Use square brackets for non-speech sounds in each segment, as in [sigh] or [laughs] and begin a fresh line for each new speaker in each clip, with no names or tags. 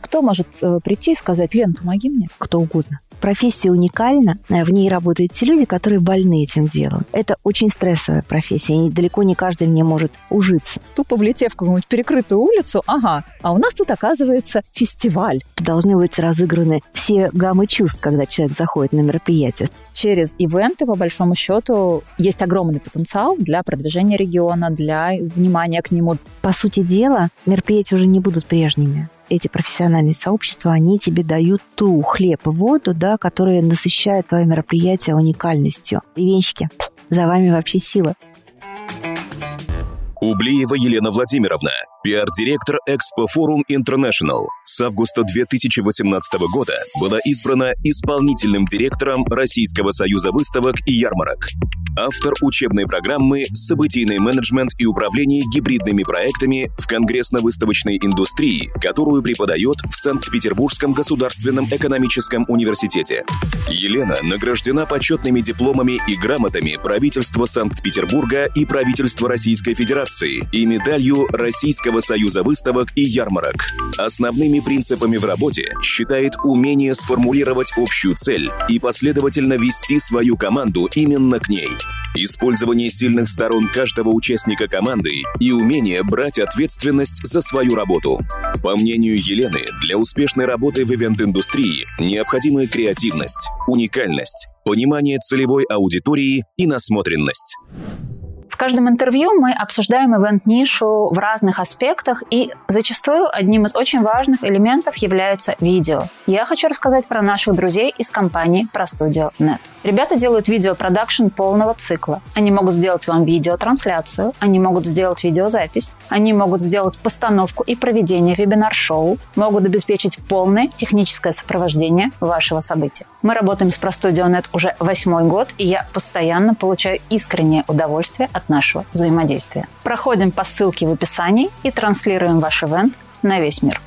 Кто может э, прийти и сказать, Лен, помоги мне?
Кто угодно профессия уникальна, э, в ней работают те люди, которые больны этим делом. Это очень стрессовая профессия, и далеко не каждый в ней может ужиться.
Тупо влетев в какую-нибудь перекрытую улицу, ага, а у нас тут оказывается фестиваль.
Должны быть разыграны все гаммы чувств, когда человек заходит на мероприятие.
Через ивенты, по большому счету, есть огромный потенциал для продвижения региона, для внимания к нему.
По сути дела, мероприятия уже не будут прежними эти профессиональные сообщества, они тебе дают ту хлеб и воду, да, которые насыщают твое мероприятие уникальностью. И венщики, за вами вообще сила.
Ублиева Елена Владимировна, пиар-директор Экспо Форум International. С августа 2018 года была избрана исполнительным директором Российского союза выставок и ярмарок. Автор учебной программы «Событийный менеджмент и управление гибридными проектами в конгрессно-выставочной индустрии», которую преподает в Санкт-Петербургском государственном экономическом университете. Елена награждена почетными дипломами и грамотами правительства Санкт-Петербурга и правительства Российской Федерации и медалью Российского союза выставок и ярмарок. Основными принципами в работе считает умение сформулировать общую цель и последовательно вести свою команду именно к ней – Использование сильных сторон каждого участника команды и умение брать ответственность за свою работу. По мнению Елены, для успешной работы в ивент-индустрии необходима креативность, уникальность, понимание целевой аудитории и насмотренность
каждом интервью мы обсуждаем ивент-нишу в разных аспектах, и зачастую одним из очень важных элементов является видео. Я хочу рассказать про наших друзей из компании ProStudio.net. Ребята делают видеопродакшн полного цикла. Они могут сделать вам видеотрансляцию, они могут сделать видеозапись, они могут сделать постановку и проведение вебинар-шоу, могут обеспечить полное техническое сопровождение вашего события. Мы работаем с ProStudio.net уже восьмой год, и я постоянно получаю искреннее удовольствие от нашего взаимодействия. Проходим по ссылке в описании и транслируем ваш ивент на весь мир.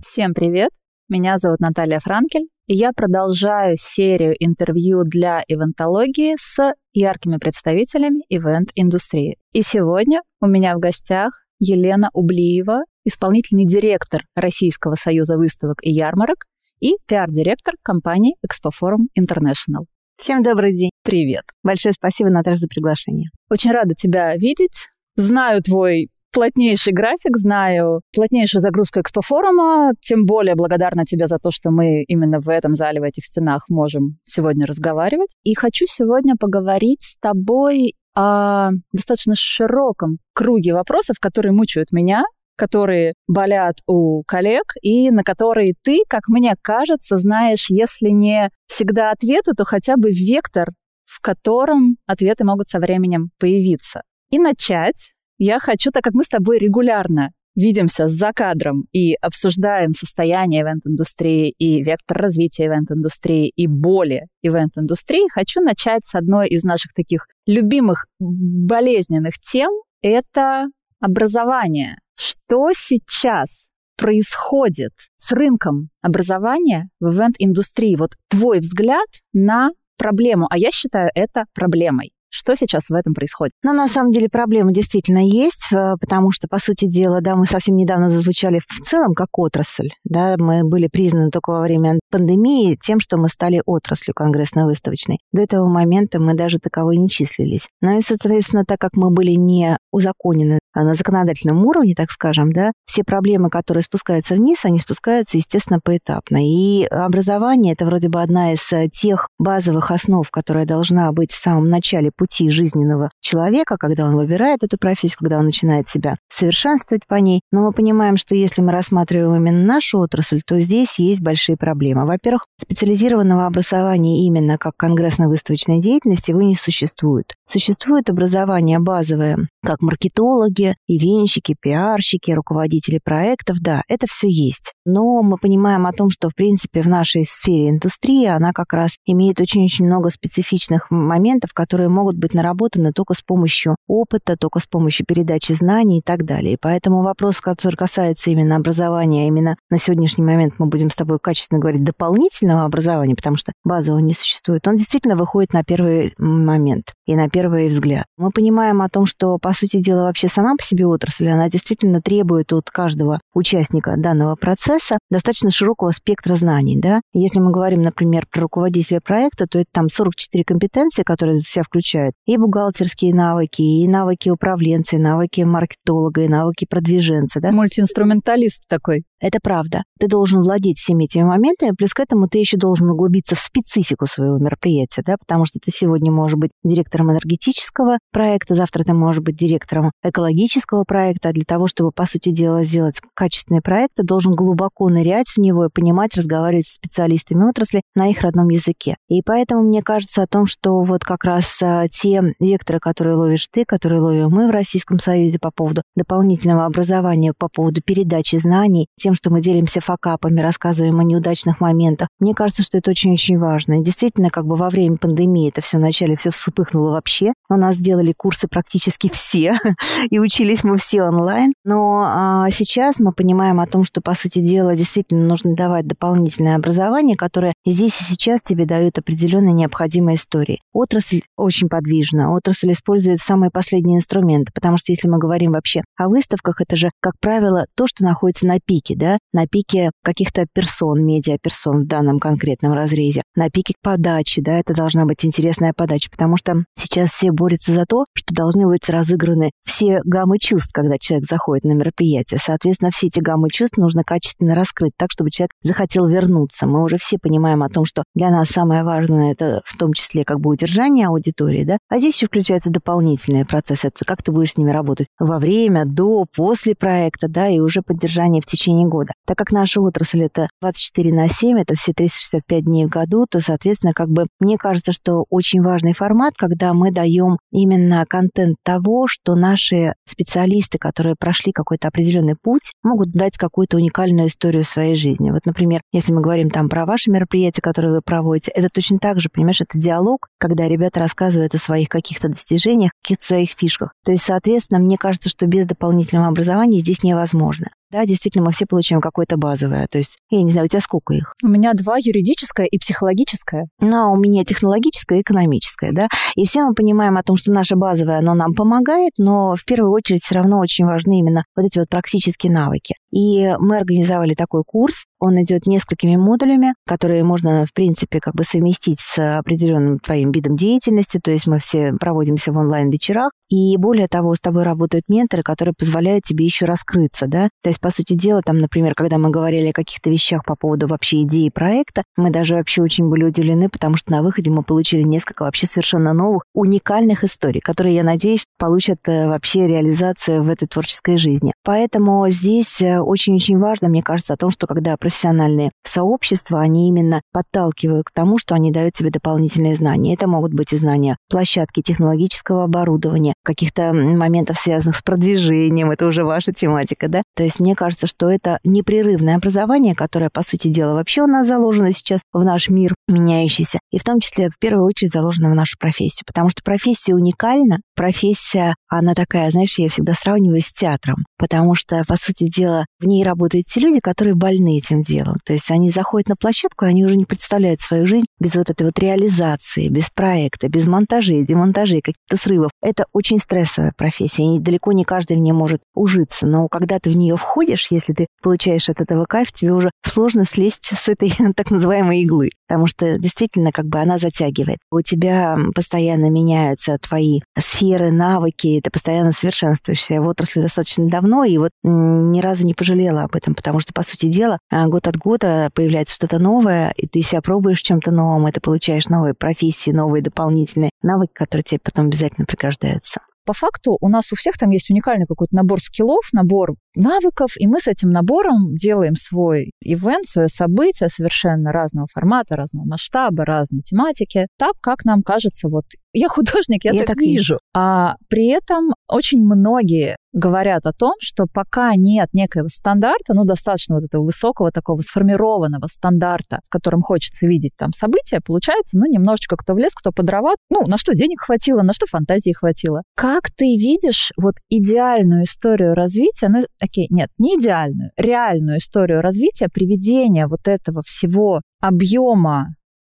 Всем привет! Меня зовут Наталья Франкель, и я продолжаю серию интервью для ивентологии с яркими представителями ивент-индустрии. И сегодня у меня в гостях Елена Ублиева, исполнительный директор Российского союза выставок и ярмарок и пиар-директор компании Expoforum International.
Всем добрый день.
Привет.
Большое спасибо, Наташа, за приглашение.
Очень рада тебя видеть. Знаю твой плотнейший график, знаю плотнейшую загрузку экспофорума, тем более благодарна тебе за то, что мы именно в этом зале, в этих стенах можем сегодня разговаривать. И хочу сегодня поговорить с тобой о достаточно широком круге вопросов, которые мучают меня которые болят у коллег и на которые ты, как мне кажется, знаешь, если не всегда ответы, то хотя бы вектор, в котором ответы могут со временем появиться. И начать я хочу, так как мы с тобой регулярно видимся за кадром и обсуждаем состояние ивент-индустрии и вектор развития ивент-индустрии и боли ивент-индустрии, хочу начать с одной из наших таких любимых болезненных тем. Это образование. Что сейчас происходит с рынком образования в ивент-индустрии? Вот твой взгляд на проблему, а я считаю это проблемой. Что сейчас в этом происходит?
Ну, на самом деле проблема действительно есть, э, потому что, по сути дела, да, мы совсем недавно зазвучали в целом как отрасль, да, мы были признаны только во время пандемии тем, что мы стали отраслью конгрессно-выставочной. До этого момента мы даже таковой не числились. Ну и, соответственно, так как мы были не узаконены а на законодательном уровне, так скажем, да, все проблемы, которые спускаются вниз, они спускаются, естественно, поэтапно. И образование – это вроде бы одна из э, тех базовых основ, которая должна быть в самом начале пути жизненного человека, когда он выбирает эту профессию, когда он начинает себя совершенствовать по ней. Но мы понимаем, что если мы рассматриваем именно нашу отрасль, то здесь есть большие проблемы. Во-первых, специализированного образования именно как конгрессно-выставочной деятельности его не существует. Существует образование базовое, как маркетологи, ивенщики, пиарщики, руководители проектов, да, это все есть. Но мы понимаем о том, что, в принципе, в нашей сфере индустрии она как раз имеет очень-очень много специфичных моментов, которые могут быть наработаны только только с помощью опыта, только с помощью передачи знаний и так далее. И поэтому вопрос, который касается именно образования, а именно на сегодняшний момент мы будем с тобой качественно говорить дополнительного образования, потому что базового не существует, он действительно выходит на первый момент и на первый взгляд. Мы понимаем о том, что, по сути дела, вообще сама по себе отрасль, она действительно требует от каждого участника данного процесса достаточно широкого спектра знаний. Да? Если мы говорим, например, про руководителя проекта, то это там 44 компетенции, которые в себя включают и бухгалтерские навыки, и навыки управленца, и навыки маркетолога, и навыки продвиженца. Да?
Мультиинструменталист такой.
Это правда. Ты должен владеть всеми этими моментами, плюс к этому ты еще должен углубиться в специфику своего мероприятия, да, потому что ты сегодня можешь быть директором энергетического проекта, завтра ты можешь быть директором экологического проекта, а для того, чтобы, по сути дела, сделать качественный проект, ты должен глубоко нырять в него и понимать, разговаривать с специалистами отрасли на их родном языке. И поэтому мне кажется о том, что вот как раз а, те векторы, которые ловишь ты, которые ловим мы в Российском Союзе по поводу дополнительного образования, по поводу передачи знаний, тем, тем, что мы делимся факапами, рассказываем о неудачных моментах. Мне кажется, что это очень-очень важно. И действительно, как бы во время пандемии это все вначале все вспыхнуло вообще. У нас сделали курсы практически все, [laughs] и учились мы все онлайн. Но а, сейчас мы понимаем о том, что, по сути дела, действительно нужно давать дополнительное образование, которое здесь и сейчас тебе дают определенные необходимые истории. Отрасль очень подвижна, отрасль использует самые последние инструменты, потому что если мы говорим вообще о выставках, это же, как правило, то, что находится на пике, да, на пике каких-то персон, медиаперсон в данном конкретном разрезе, на пике подачи, да, это должна быть интересная подача, потому что сейчас все борются за то, что должны быть разыграны все гаммы чувств, когда человек заходит на мероприятие. Соответственно, все эти гаммы чувств нужно качественно раскрыть так, чтобы человек захотел вернуться. Мы уже все понимаем о том, что для нас самое важное это в том числе как бы удержание аудитории, да, а здесь еще включается дополнительный процесс, это как ты будешь с ними работать во время, до, после проекта, да, и уже поддержание в течение года. Так как наша отрасль это 24 на 7, это все 365 дней в году, то, соответственно, как бы мне кажется, что очень важный формат, когда мы даем именно контент того, что наши специалисты, которые прошли какой-то определенный путь, могут дать какую-то уникальную историю своей жизни. Вот, например, если мы говорим там про ваши мероприятия, которые вы проводите, это точно так же, понимаешь, это диалог, когда ребята рассказывают о своих каких-то достижениях, каких-то своих фишках. То есть, соответственно, мне кажется, что без дополнительного образования здесь невозможно. Да, действительно, мы все получаем какое-то базовое. То есть, я не знаю, у тебя сколько их?
У меня два, юридическое и психологическое.
Ну, а у меня технологическое и экономическое, да. И все мы понимаем о том, что наше базовое, оно нам помогает, но в первую очередь все равно очень важны именно вот эти вот практические навыки. И мы организовали такой курс, он идет несколькими модулями, которые можно, в принципе, как бы совместить с определенным твоим видом деятельности, то есть мы все проводимся в онлайн-вечерах, и более того, с тобой работают менторы, которые позволяют тебе еще раскрыться, да, то есть, по сути дела, там, например, когда мы говорили о каких-то вещах по поводу вообще идеи проекта, мы даже вообще очень были удивлены, потому что на выходе мы получили несколько вообще совершенно новых, уникальных историй, которые, я надеюсь, получат э, вообще реализацию в этой творческой жизни. Поэтому здесь э, очень-очень важно, мне кажется, о том, что когда профессиональные сообщества, они именно подталкивают к тому, что они дают тебе дополнительные знания. Это могут быть и знания площадки, технологического оборудования, каких-то моментов, связанных с продвижением, это уже ваша тематика, да? То есть мне кажется, что это непрерывное образование, которое, по сути дела, вообще у нас заложено сейчас в наш мир меняющийся, и в том числе, в первую очередь, заложено в нашу профессию, потому что профессия уникальна, профессия, она такая, знаешь, я всегда сравниваю с театром, потому что, по сути дела, в ней работают те люди, которые больны этим делом. То есть они заходят на площадку, они уже не представляют свою жизнь без вот этой вот реализации, без проекта, без монтажей, демонтажей, каких-то срывов. Это очень стрессовая профессия, и далеко не каждый в ней может ужиться. Но когда ты в нее входишь, если ты получаешь от этого кайф, тебе уже сложно слезть с этой [laughs] так называемой иглы, потому что действительно как бы она затягивает. У тебя постоянно меняются твои сферы, навыки, ты постоянно совершенствуешься в отрасли достаточно давно, и вот ни разу не пожалела об этом, потому что, по сути дела, а, год от года появляется что-то новое, и ты себя пробуешь чем-то новом, и ты получаешь новые профессии, новые дополнительные навыки, которые тебе потом обязательно пригождаются.
По факту у нас у всех там есть уникальный какой-то набор скиллов, набор навыков, и мы с этим набором делаем свой ивент, свое событие совершенно разного формата, разного масштаба, разной тематики, так, как нам кажется, вот я художник, я, я так, так вижу. А при этом очень многие говорят о том, что пока нет некоего стандарта, ну, достаточно вот этого высокого такого сформированного стандарта, в котором хочется видеть там события, получается, ну, немножечко кто в лес, кто дрова, ну, на что денег хватило, на что фантазии хватило. Как ты видишь вот идеальную историю развития, ну, окей, нет, не идеальную, реальную историю развития, приведения вот этого всего объема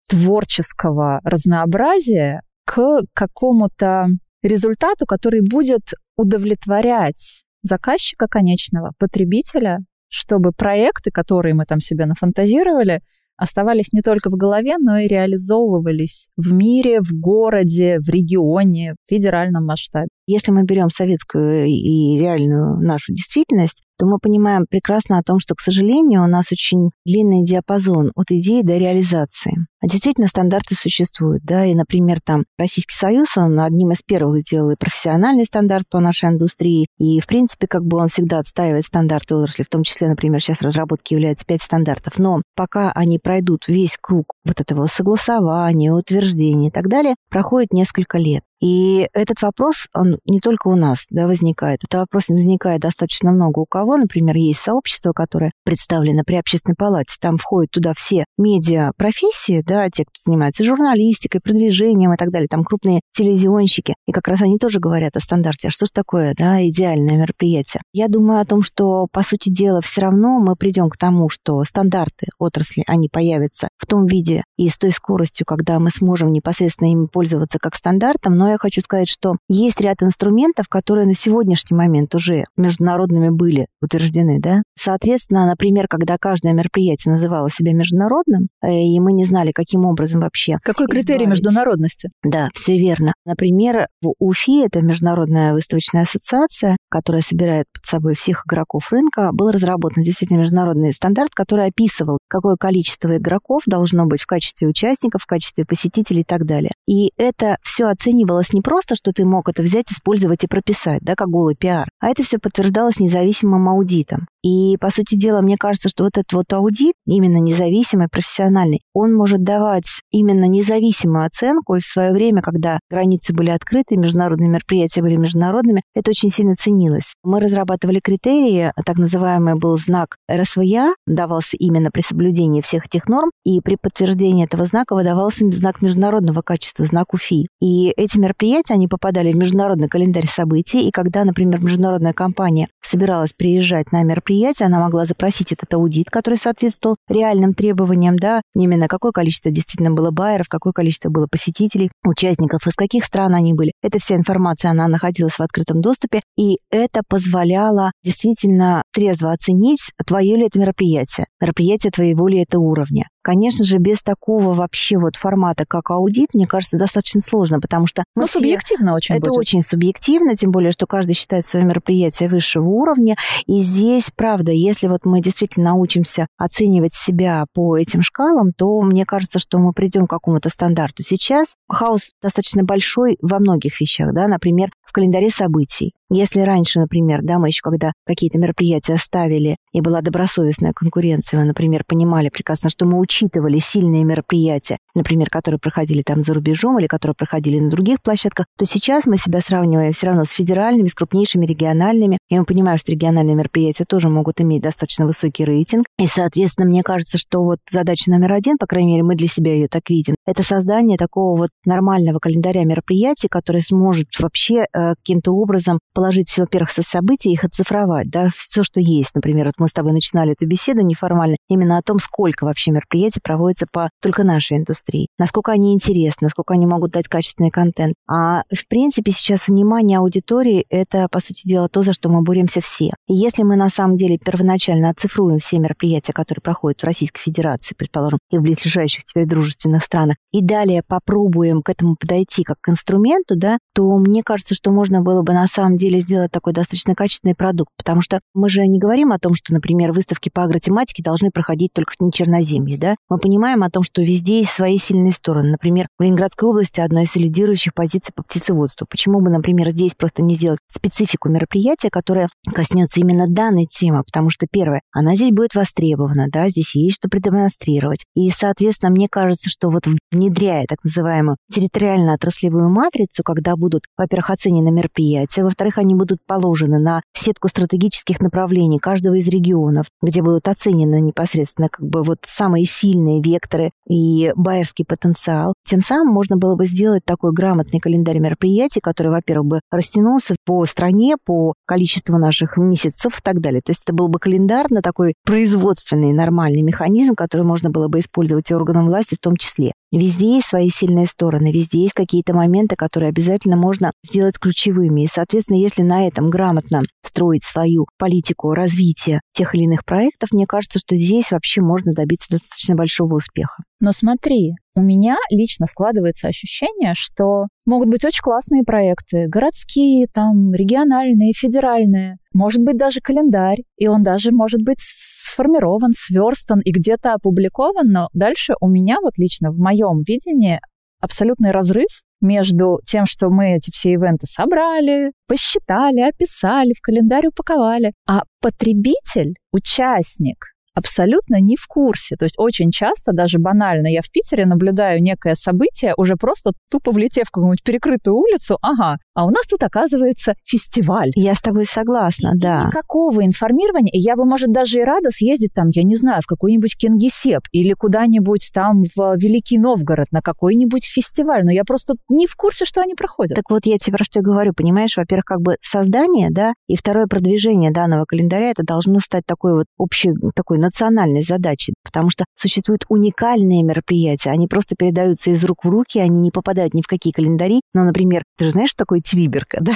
творческого разнообразия к какому-то результату, который будет удовлетворять заказчика конечного, потребителя, чтобы проекты, которые мы там себе нафантазировали, оставались не только в голове, но и реализовывались в мире, в городе, в регионе, в федеральном масштабе.
Если мы берем советскую и реальную нашу действительность, то мы понимаем прекрасно о том, что, к сожалению, у нас очень длинный диапазон от идеи до реализации. А действительно, стандарты существуют, да, и, например, там Российский Союз, он одним из первых сделал и профессиональный стандарт по нашей индустрии, и, в принципе, как бы он всегда отстаивает стандарты отрасли, в том числе, например, сейчас разработки являются пять стандартов, но пока они пройдут весь круг вот этого согласования, утверждения и так далее, проходит несколько лет. И этот вопрос, он не только у нас да, возникает. Этот вопрос возникает достаточно много у кого. Например, есть сообщество, которое представлено при общественной палате. Там входят туда все медиа-профессии, да, те, кто занимается журналистикой, продвижением и так далее. Там крупные телевизионщики. И как раз они тоже говорят о стандарте. А что же такое да, идеальное мероприятие? Я думаю о том, что, по сути дела, все равно мы придем к тому, что стандарты отрасли, они появятся в том виде и с той скоростью, когда мы сможем непосредственно ими пользоваться как стандартом, но я хочу сказать, что есть ряд инструментов, которые на сегодняшний момент уже международными были утверждены, да. Соответственно, например, когда каждое мероприятие называло себя международным, э, и мы не знали, каким образом вообще...
Какой критерий международности?
Да, все верно. Например, в УФИ, это Международная выставочная ассоциация, которая собирает под собой всех игроков рынка, был разработан действительно международный стандарт, который описывал, какое количество игроков должно быть в качестве участников, в качестве посетителей и так далее. И это все оценивалось подтверждалось не просто, что ты мог это взять, использовать и прописать, да, как голый пиар, а это все подтверждалось независимым аудитом. И, по сути дела, мне кажется, что вот этот вот аудит, именно независимый, профессиональный, он может давать именно независимую оценку, и в свое время, когда границы были открыты, международные мероприятия были международными, это очень сильно ценилось. Мы разрабатывали критерии, так называемый был знак РСВЯ, давался именно при соблюдении всех этих норм, и при подтверждении этого знака выдавался знак международного качества, знак УФИ. И эти мероприятия, они попадали в международный календарь событий, и когда, например, международная компания собиралась приезжать на мероприятие, она могла запросить этот аудит, который соответствовал реальным требованиям, да, именно какое количество действительно было байеров, какое количество было посетителей, участников, из каких стран они были. Эта вся информация, она находилась в открытом доступе, и это позволяло действительно трезво оценить, твое ли это мероприятие, мероприятие твоего ли это уровня. Конечно же, без такого вообще вот формата, как аудит, мне кажется, достаточно сложно, потому что...
Ну, все... субъективно очень
Это
будет.
очень субъективно, тем более, что каждый считает свое мероприятие высшего уровня. И здесь, правда, если вот мы действительно научимся оценивать себя по этим шкалам, то мне кажется, что мы придем к какому-то стандарту. Сейчас хаос достаточно большой во многих вещах, да, например, в календаре событий. Если раньше, например, да, мы еще когда какие-то мероприятия ставили, и была добросовестная конкуренция, мы, например, понимали прекрасно, что мы учитывали сильные мероприятия, например, которые проходили там за рубежом или которые проходили на других площадках, то сейчас мы себя сравниваем все равно с федеральными, с крупнейшими региональными, и мы понимаем, что региональные мероприятия тоже могут иметь достаточно высокий рейтинг, и, соответственно, мне кажется, что вот задача номер один, по крайней мере, мы для себя ее так видим, это создание такого вот нормального календаря мероприятий, который сможет вообще э, каким-то образом положить, во-первых, со событий, их оцифровать, да, все, что есть. Например, вот мы с тобой начинали эту беседу неформально именно о том, сколько вообще мероприятий проводится по только нашей индустрии, насколько они интересны, насколько они могут дать качественный контент. А в принципе сейчас внимание аудитории – это, по сути дела, то, за что мы боремся все. И если мы на самом деле первоначально оцифруем все мероприятия, которые проходят в Российской Федерации, предположим, и в близлежащих теперь дружественных странах, и далее попробуем к этому подойти как к инструменту, да, то мне кажется, что можно было бы на самом деле деле сделать такой достаточно качественный продукт, потому что мы же не говорим о том, что, например, выставки по агротематике должны проходить только в Черноземье, да? Мы понимаем о том, что везде есть свои сильные стороны. Например, в Ленинградской области одной из лидирующих позиций по птицеводству. Почему бы, например, здесь просто не сделать специфику мероприятия, которое коснется именно данной темы? Потому что, первое, она здесь будет востребована, да, здесь есть что продемонстрировать. И, соответственно, мне кажется, что вот внедряя так называемую территориально-отраслевую матрицу, когда будут, во-первых, оценены мероприятия, во-вторых, они будут положены на сетку стратегических направлений каждого из регионов, где будут оценены непосредственно как бы вот самые сильные векторы и байерский потенциал. Тем самым можно было бы сделать такой грамотный календарь мероприятий, который, во-первых, бы растянулся по стране, по количеству наших месяцев и так далее. То есть это был бы календарно такой производственный нормальный механизм, который можно было бы использовать и органам власти в том числе. Везде есть свои сильные стороны, везде есть какие-то моменты, которые обязательно можно сделать ключевыми. И, соответственно, если на этом грамотно строить свою политику развития тех или иных проектов, мне кажется, что здесь вообще можно добиться достаточно большого успеха.
Но смотри, у меня лично складывается ощущение, что могут быть очень классные проекты, городские, там, региональные, федеральные, может быть даже календарь, и он даже может быть сформирован, сверстан и где-то опубликован, но дальше у меня вот лично в моем видении абсолютный разрыв между тем, что мы эти все ивенты собрали, посчитали, описали, в календарь упаковали, а потребитель, участник, абсолютно не в курсе. То есть очень часто, даже банально, я в Питере наблюдаю некое событие, уже просто тупо влетев в какую-нибудь перекрытую улицу, ага, а у нас тут оказывается фестиваль.
Я с тобой согласна, да.
Никакого информирования. Я бы, может, даже и рада съездить там, я не знаю, в какой-нибудь Кингисепп или куда-нибудь там в Великий Новгород на какой-нибудь фестиваль. Но я просто не в курсе, что они проходят.
Так вот, я тебе про что и говорю. Понимаешь, во-первых, как бы создание, да, и второе продвижение данного календаря, это должно стать такой вот общей, такой национальной задачей, потому что существуют уникальные мероприятия, они просто передаются из рук в руки, они не попадают ни в какие календари. Но, например, ты же знаешь, что такое Триберка, [laughs] да?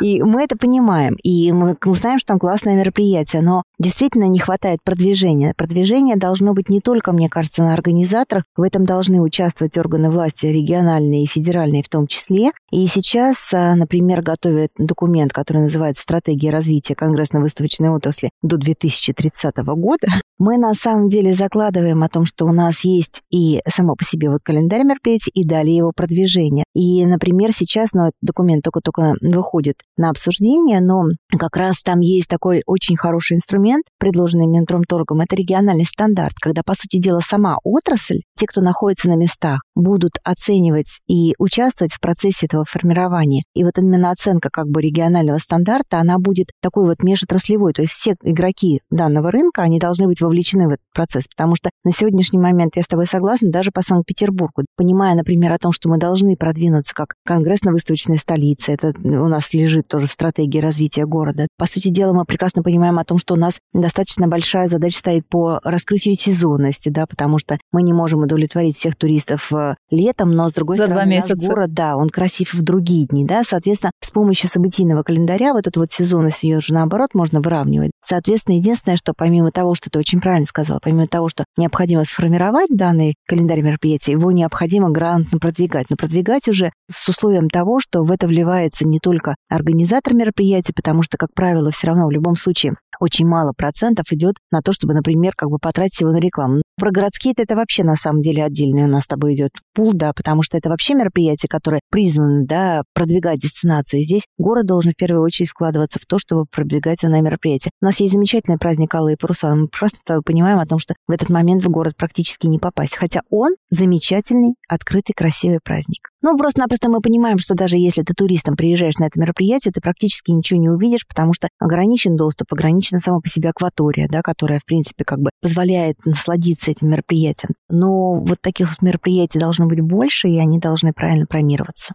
И мы это понимаем, и мы знаем, что там классное мероприятие, но действительно не хватает продвижения. Продвижение должно быть не только, мне кажется, на организаторах, в этом должны участвовать органы власти региональные и федеральные в том числе. И сейчас, а, например, готовят документ, который называется «Стратегия развития конгрессно-выставочной отрасли до 2030 года». Мы на самом деле закладываем о том, что у нас есть и само по себе вот календарь мероприятий, и далее его продвижение. И, например, сейчас, ну, этот документ только-только выходит на обсуждение, но как раз там есть такой очень хороший инструмент, предложенный Минпромторгом, это региональный стандарт, когда, по сути дела, сама отрасль, те, кто находится на местах, будут оценивать и участвовать в процессе этого формирования. И вот именно оценка как бы регионального стандарта, она будет такой вот межотраслевой, то есть все игроки данного рынка, они должны быть вовлечены в этот процесс, потому что на сегодняшний момент, я с тобой согласна, даже по Санкт-Петербургу, понимая, например, о том, что мы должны продвинуться как конгрессно-выставочная столица, это у нас лежит тоже в стратегии развития города. По сути дела, мы прекрасно понимаем о том, что у нас достаточно большая задача стоит по раскрытию сезонности, да, потому что мы не можем удовлетворить всех туристов э, летом, но, с другой
За
стороны,
два месяца.
наш город, да, он красив в другие дни, да, соответственно, с помощью событийного календаря вот эту вот сезонность ее же наоборот можно выравнивать. Соответственно, единственное, что помимо того, что ты очень правильно сказал, помимо того, что необходимо сформировать данный календарь мероприятий, его необходимо грамотно продвигать, но продвигать уже с условием того, что в это вливается не только организатор мероприятия, потому что, как правило, все равно в любом случае очень мало процентов идет на то, чтобы, например, как бы потратить его на рекламу. Про городские это вообще на самом деле отдельный у нас с тобой идет пул, да, потому что это вообще мероприятие, которое призвано, да, продвигать дестинацию. И здесь город должен в первую очередь вкладываться в то, чтобы продвигать на мероприятие. У нас есть замечательный праздник Алые паруса. Мы просто понимаем о том, что в этот момент в город практически не попасть. Хотя он замечательный, открытый, красивый праздник. Ну, просто-напросто мы понимаем, что даже если ты туристом приезжаешь на это мероприятие, ты практически ничего не увидишь, потому что ограничен доступ, ограничена сама по себе акватория, да, которая, в принципе, как бы позволяет насладиться этим мероприятием. Но вот таких вот мероприятий должно быть больше, и они должны правильно промироваться.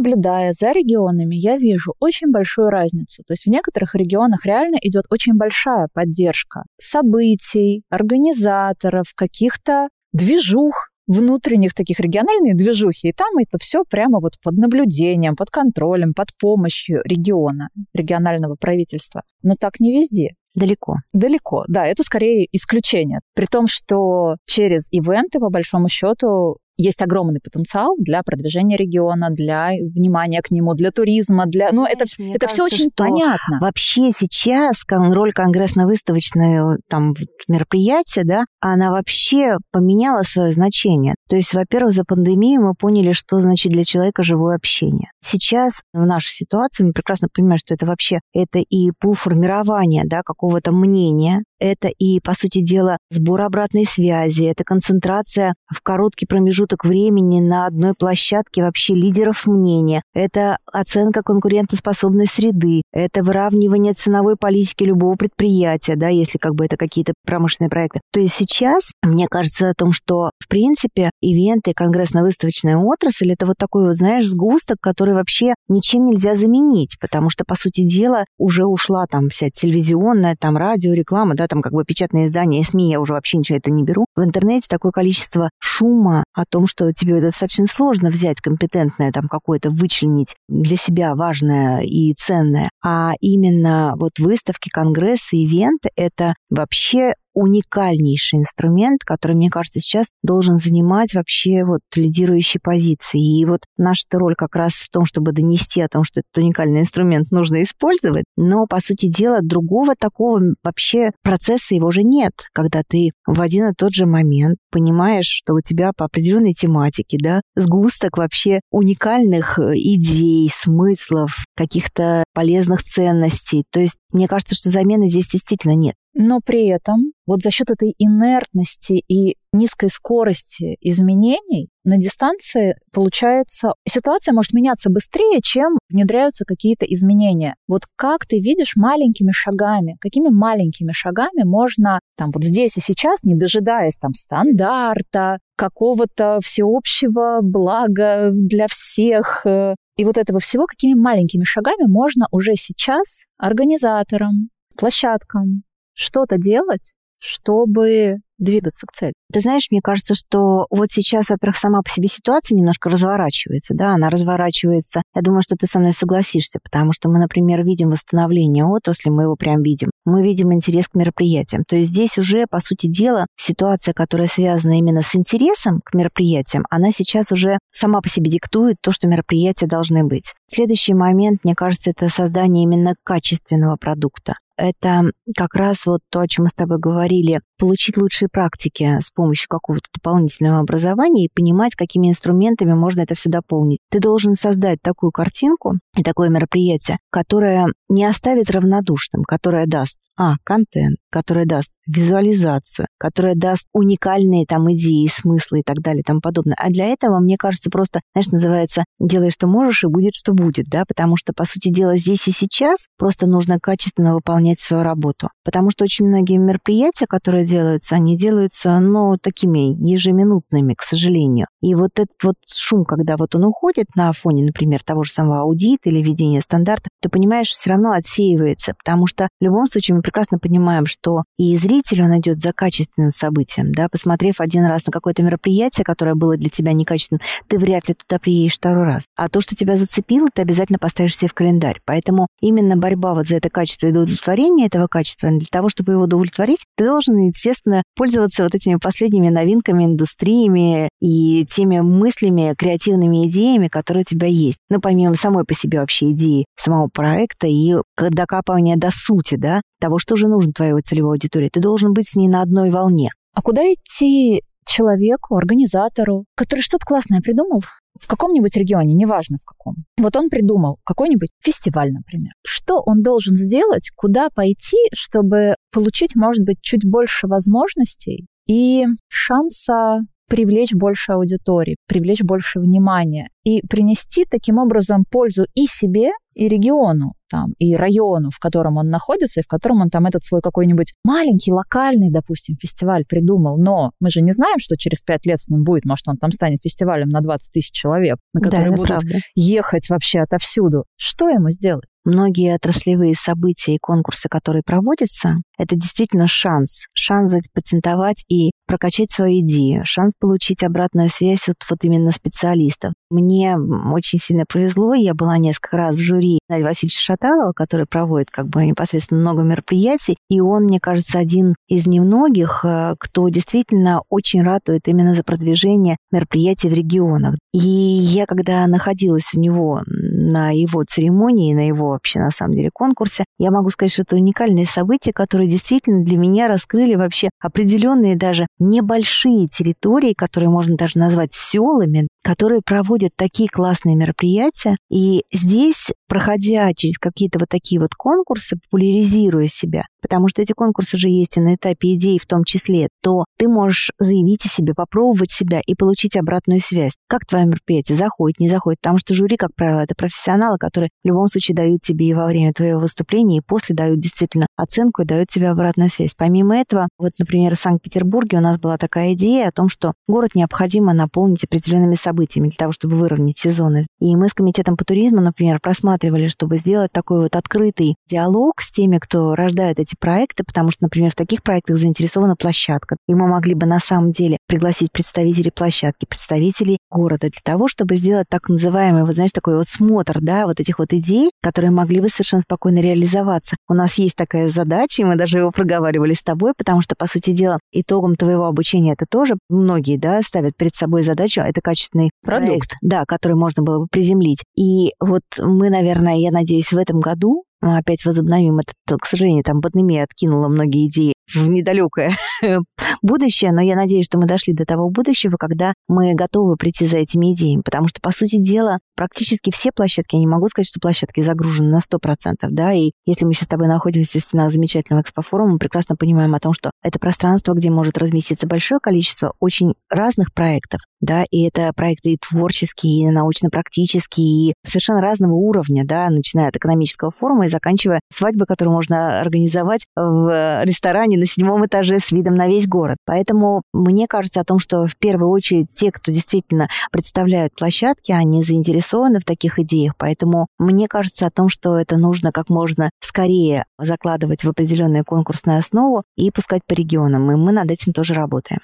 наблюдая за регионами, я вижу очень большую разницу. То есть в некоторых регионах реально идет очень большая поддержка событий, организаторов, каких-то движух, внутренних таких региональных движухи, и там это все прямо вот под наблюдением, под контролем, под помощью региона, регионального правительства. Но так не везде.
Далеко.
Далеко, да, это скорее исключение. При том, что через ивенты, по большому счету, есть огромный потенциал для продвижения региона, для внимания к нему, для туризма, для... Ну, это, это все очень понятно.
Вообще сейчас роль конгрессно-выставочного там мероприятия, да, она вообще поменяла свое значение. То есть, во-первых, за пандемию мы поняли, что значит для человека живое общение. Сейчас в нашей ситуации мы прекрасно понимаем, что это вообще это и пул формирования да, какого-то мнения, это и, по сути дела, сбор обратной связи, это концентрация в короткий промежуток времени на одной площадке вообще лидеров мнения, это оценка конкурентоспособной среды, это выравнивание ценовой политики любого предприятия, да, если как бы это какие-то промышленные проекты. То есть сейчас, мне кажется, о том, что, в принципе, ивенты, конгрессно-выставочная отрасль, это вот такой вот, знаешь, сгусток, который вообще ничем нельзя заменить, потому что, по сути дела, уже ушла там вся телевизионная, там радио, реклама, да, там как бы печатные издания, СМИ, я уже вообще ничего это не беру. В интернете такое количество шума о том, что тебе достаточно сложно взять компетентное там какое-то, вычленить для себя важное и ценное. А именно вот выставки, конгрессы, ивенты — это вообще уникальнейший инструмент, который, мне кажется, сейчас должен занимать вообще вот лидирующие позиции. И вот наша роль как раз в том, чтобы донести о том, что этот уникальный инструмент нужно использовать, но, по сути дела, другого такого вообще процесса его же нет, когда ты в один и тот же момент понимаешь, что у тебя по определенной тематике, да, сгусток вообще уникальных э, идей, смыслов, каких-то полезных ценностей. То есть мне кажется, что замены здесь действительно нет.
Но при этом вот за счет этой инертности и низкой скорости изменений на дистанции, получается, ситуация может меняться быстрее, чем внедряются какие-то изменения. Вот как ты видишь маленькими шагами, какими маленькими шагами можно там вот здесь и сейчас, не дожидаясь там стандарта, какого-то всеобщего блага для всех, э, и вот этого всего, какими маленькими шагами можно уже сейчас организаторам, площадкам, что-то делать, чтобы двигаться к цели.
Ты знаешь, мне кажется, что вот сейчас, во-первых, сама по себе ситуация немножко разворачивается, да, она разворачивается. Я думаю, что ты со мной согласишься, потому что мы, например, видим восстановление отрасли, мы его прям видим. Мы видим интерес к мероприятиям. То есть здесь уже, по сути дела, ситуация, которая связана именно с интересом к мероприятиям, она сейчас уже сама по себе диктует то, что мероприятия должны быть. Следующий момент, мне кажется, это создание именно качественного продукта это как раз вот то, о чем мы с тобой говорили, получить лучшие практики с помощью какого-то дополнительного образования и понимать, какими инструментами можно это все дополнить. Ты должен создать такую картинку и такое мероприятие, которое не оставит равнодушным, которое даст а. Контент, который даст визуализацию, которая даст уникальные там идеи, смыслы и так далее и тому подобное. А для этого, мне кажется, просто, знаешь, называется «делай, что можешь, и будет, что будет», да, потому что, по сути дела, здесь и сейчас просто нужно качественно выполнять свою работу. Потому что очень многие мероприятия, которые делаются, они делаются, ну, такими ежеминутными, к сожалению. И вот этот вот шум, когда вот он уходит на фоне, например, того же самого аудита или ведения стандарта, ты понимаешь, все равно отсеивается, потому что в любом случае мы прекрасно понимаем, что и зритель, он идет за качественным событием, да, посмотрев один раз на какое-то мероприятие, которое было для тебя некачественным, ты вряд ли туда приедешь второй раз. А то, что тебя зацепило, ты обязательно поставишь себе в календарь. Поэтому именно борьба вот за это качество и удовлетворение этого качества, для того, чтобы его удовлетворить, ты должен, естественно, пользоваться вот этими последними новинками, индустриями и теми мыслями, креативными идеями, которые у тебя есть. Ну, помимо самой по себе вообще идеи самого проекта и докапывания до сути, да, того, что же нужно твоей целевой аудитории. Ты должен быть с ней на одной волне.
А куда идти человеку, организатору, который что-то классное придумал в каком-нибудь регионе, неважно в каком. Вот он придумал какой-нибудь фестиваль, например. Что он должен сделать, куда пойти, чтобы получить, может быть, чуть больше возможностей и шанса привлечь больше аудитории, привлечь больше внимания и принести таким образом пользу и себе, и региону, там, и району, в котором он находится, и в котором он там этот свой какой-нибудь маленький, локальный, допустим, фестиваль придумал. Но мы же не знаем, что через пять лет с ним будет. Может, он там станет фестивалем на 20 тысяч человек, на которые да, будут правда. ехать вообще отовсюду. Что ему сделать?
Многие отраслевые события и конкурсы, которые проводятся, это действительно шанс. Шанс запатентовать и прокачать свою идею, шанс получить обратную связь от вот именно специалистов. Мне очень сильно повезло, я была несколько раз в жюри Надя Васильевича Шаталова, который проводит как бы непосредственно много мероприятий, и он, мне кажется, один из немногих, э, кто действительно очень ратует именно за продвижение мероприятий в регионах. И я, когда находилась у него на его церемонии, на его вообще, на самом деле, конкурсе, я могу сказать, что это уникальные события, которые действительно для меня раскрыли вообще определенные даже небольшие территории, которые можно даже назвать селами, которые проводят такие классные мероприятия. И здесь, проходя через какие-то вот такие вот конкурсы, популяризируя себя, потому что эти конкурсы же есть и на этапе идей в том числе, то ты можешь заявить о себе, попробовать себя и получить обратную связь. Как твое мероприятие заходит, не заходит, потому что жюри, как правило, это профессионалы, которые в любом случае дают тебе и во время твоего выступления, и после дают действительно оценку и дают тебе обратную связь. Помимо этого, вот, например, в Санкт-Петербурге у нас была такая идея о том, что город необходимо наполнить определенными событиями для того, чтобы выровнять сезоны. И мы с комитетом по туризму, например, просматривали, чтобы сделать такой вот открытый диалог с теми, кто рождает эти проекты, потому что, например, в таких проектах заинтересована площадка. И мы могли бы на самом деле пригласить представителей площадки, представителей города для того, чтобы сделать так называемый, вот знаешь, такой вот смотр, да, вот этих вот идей, которые могли бы совершенно спокойно реализоваться. У нас есть такая задача, и мы даже его проговаривали с тобой, потому что, по сути дела, итогом твоего обучения это тоже многие, да, ставят перед собой задачу, это качественный продукт, проект, да, который можно было бы приземлить. И вот мы, наверное, я надеюсь, в этом году мы опять возобновим этот, к сожалению, там пандемия откинула многие идеи в недалекое [laughs] будущее, но я надеюсь, что мы дошли до того будущего, когда мы готовы прийти за этими идеями, потому что, по сути дела, практически все площадки, я не могу сказать, что площадки загружены на 100%, да, и если мы сейчас с тобой находимся в стенах замечательного экспофорума, мы прекрасно понимаем о том, что это пространство, где может разместиться большое количество очень разных проектов, да, и это проекты и творческие, и научно-практические, и совершенно разного уровня, да, начиная от экономического форума и заканчивая свадьбой, которую можно организовать в ресторане на седьмом этаже с видом на весь город. Поэтому мне кажется о том, что в первую очередь те, кто действительно представляют площадки, они заинтересованы в таких идеях. Поэтому мне кажется о том, что это нужно как можно скорее закладывать в определенную конкурсную основу и пускать по регионам. И мы над этим тоже работаем.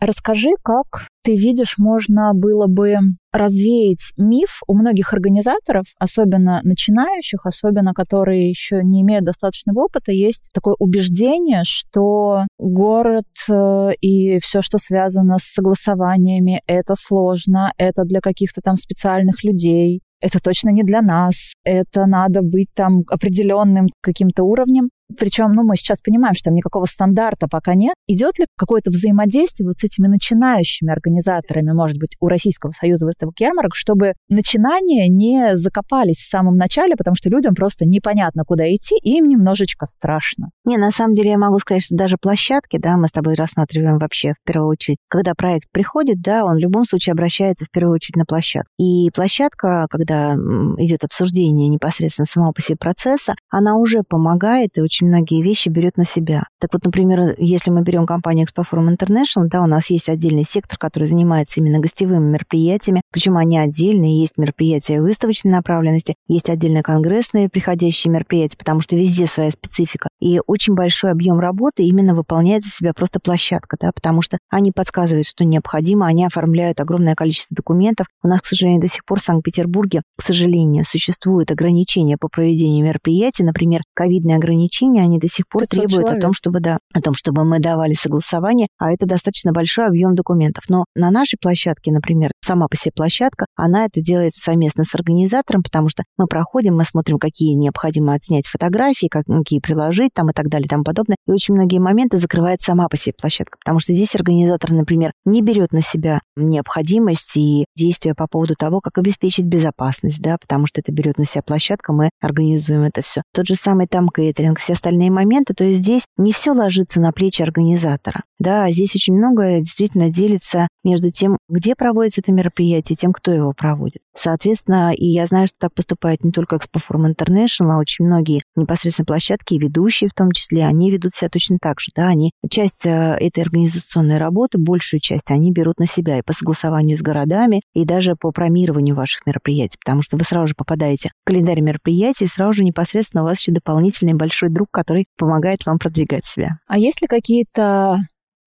Расскажи, как ты видишь, можно было бы развеять миф у многих организаторов, особенно начинающих, особенно которые еще не имеют достаточного опыта, есть такое убеждение, что город э, и все, что связано с согласованиями, это сложно, это для каких-то там специальных людей, это точно не для нас, это надо быть там определенным каким-то уровнем. Причем, ну, мы сейчас понимаем, что там никакого стандарта пока нет. Идет ли какое-то взаимодействие вот с этими начинающими организаторами, может быть, у Российского союза выставок ярмарок, чтобы начинания не закопались в самом начале, потому что людям просто непонятно, куда идти, и им немножечко страшно.
Не, на самом деле я могу сказать, что даже площадки, да, мы с тобой рассматриваем вообще в первую очередь, когда проект приходит, да, он в любом случае обращается в первую очередь на площадку. И площадка, когда идет обсуждение непосредственно самого по себе процесса, она уже помогает и очень очень многие вещи берет на себя. Так вот, например, если мы берем компанию Expoforum International, да, у нас есть отдельный сектор, который занимается именно гостевыми мероприятиями, причем они отдельные, есть мероприятия выставочной направленности, есть отдельно конгрессные приходящие мероприятия, потому что везде своя специфика. И очень большой объем работы именно выполняет за себя просто площадка, да, потому что они подсказывают, что необходимо, они оформляют огромное количество документов. У нас, к сожалению, до сих пор в Санкт-Петербурге, к сожалению, существуют ограничения по проведению мероприятий, например, ковидные ограничения, Украине они до сих пор требуют человек. о том, чтобы, да, о том, чтобы мы давали согласование, а это достаточно большой объем документов. Но на нашей площадке, например, сама по себе площадка, она это делает совместно с организатором, потому что мы проходим, мы смотрим, какие необходимо отснять фотографии, какие приложить там и так далее и тому подобное. И очень многие моменты закрывает сама по себе площадка, потому что здесь организатор, например, не берет на себя необходимость и действия по поводу того, как обеспечить безопасность, да, потому что это берет на себя площадка, мы организуем это все. Тот же самый там кейтеринг, все остальные моменты, то есть здесь не все ложится на плечи организатора. Да, здесь очень многое действительно делится между тем, где проводится это мероприятие, тем, кто его проводит. Соответственно, и я знаю, что так поступает не только Expo Forum International, а очень многие непосредственно площадки ведущие в том числе, они ведут себя точно так же, да, они часть э, этой организационной работы, большую часть они берут на себя и по согласованию с городами, и даже по промированию ваших мероприятий, потому что вы сразу же попадаете в календарь мероприятий, и сразу же непосредственно у вас еще дополнительный большой друг, который помогает вам продвигать себя.
А есть ли какие-то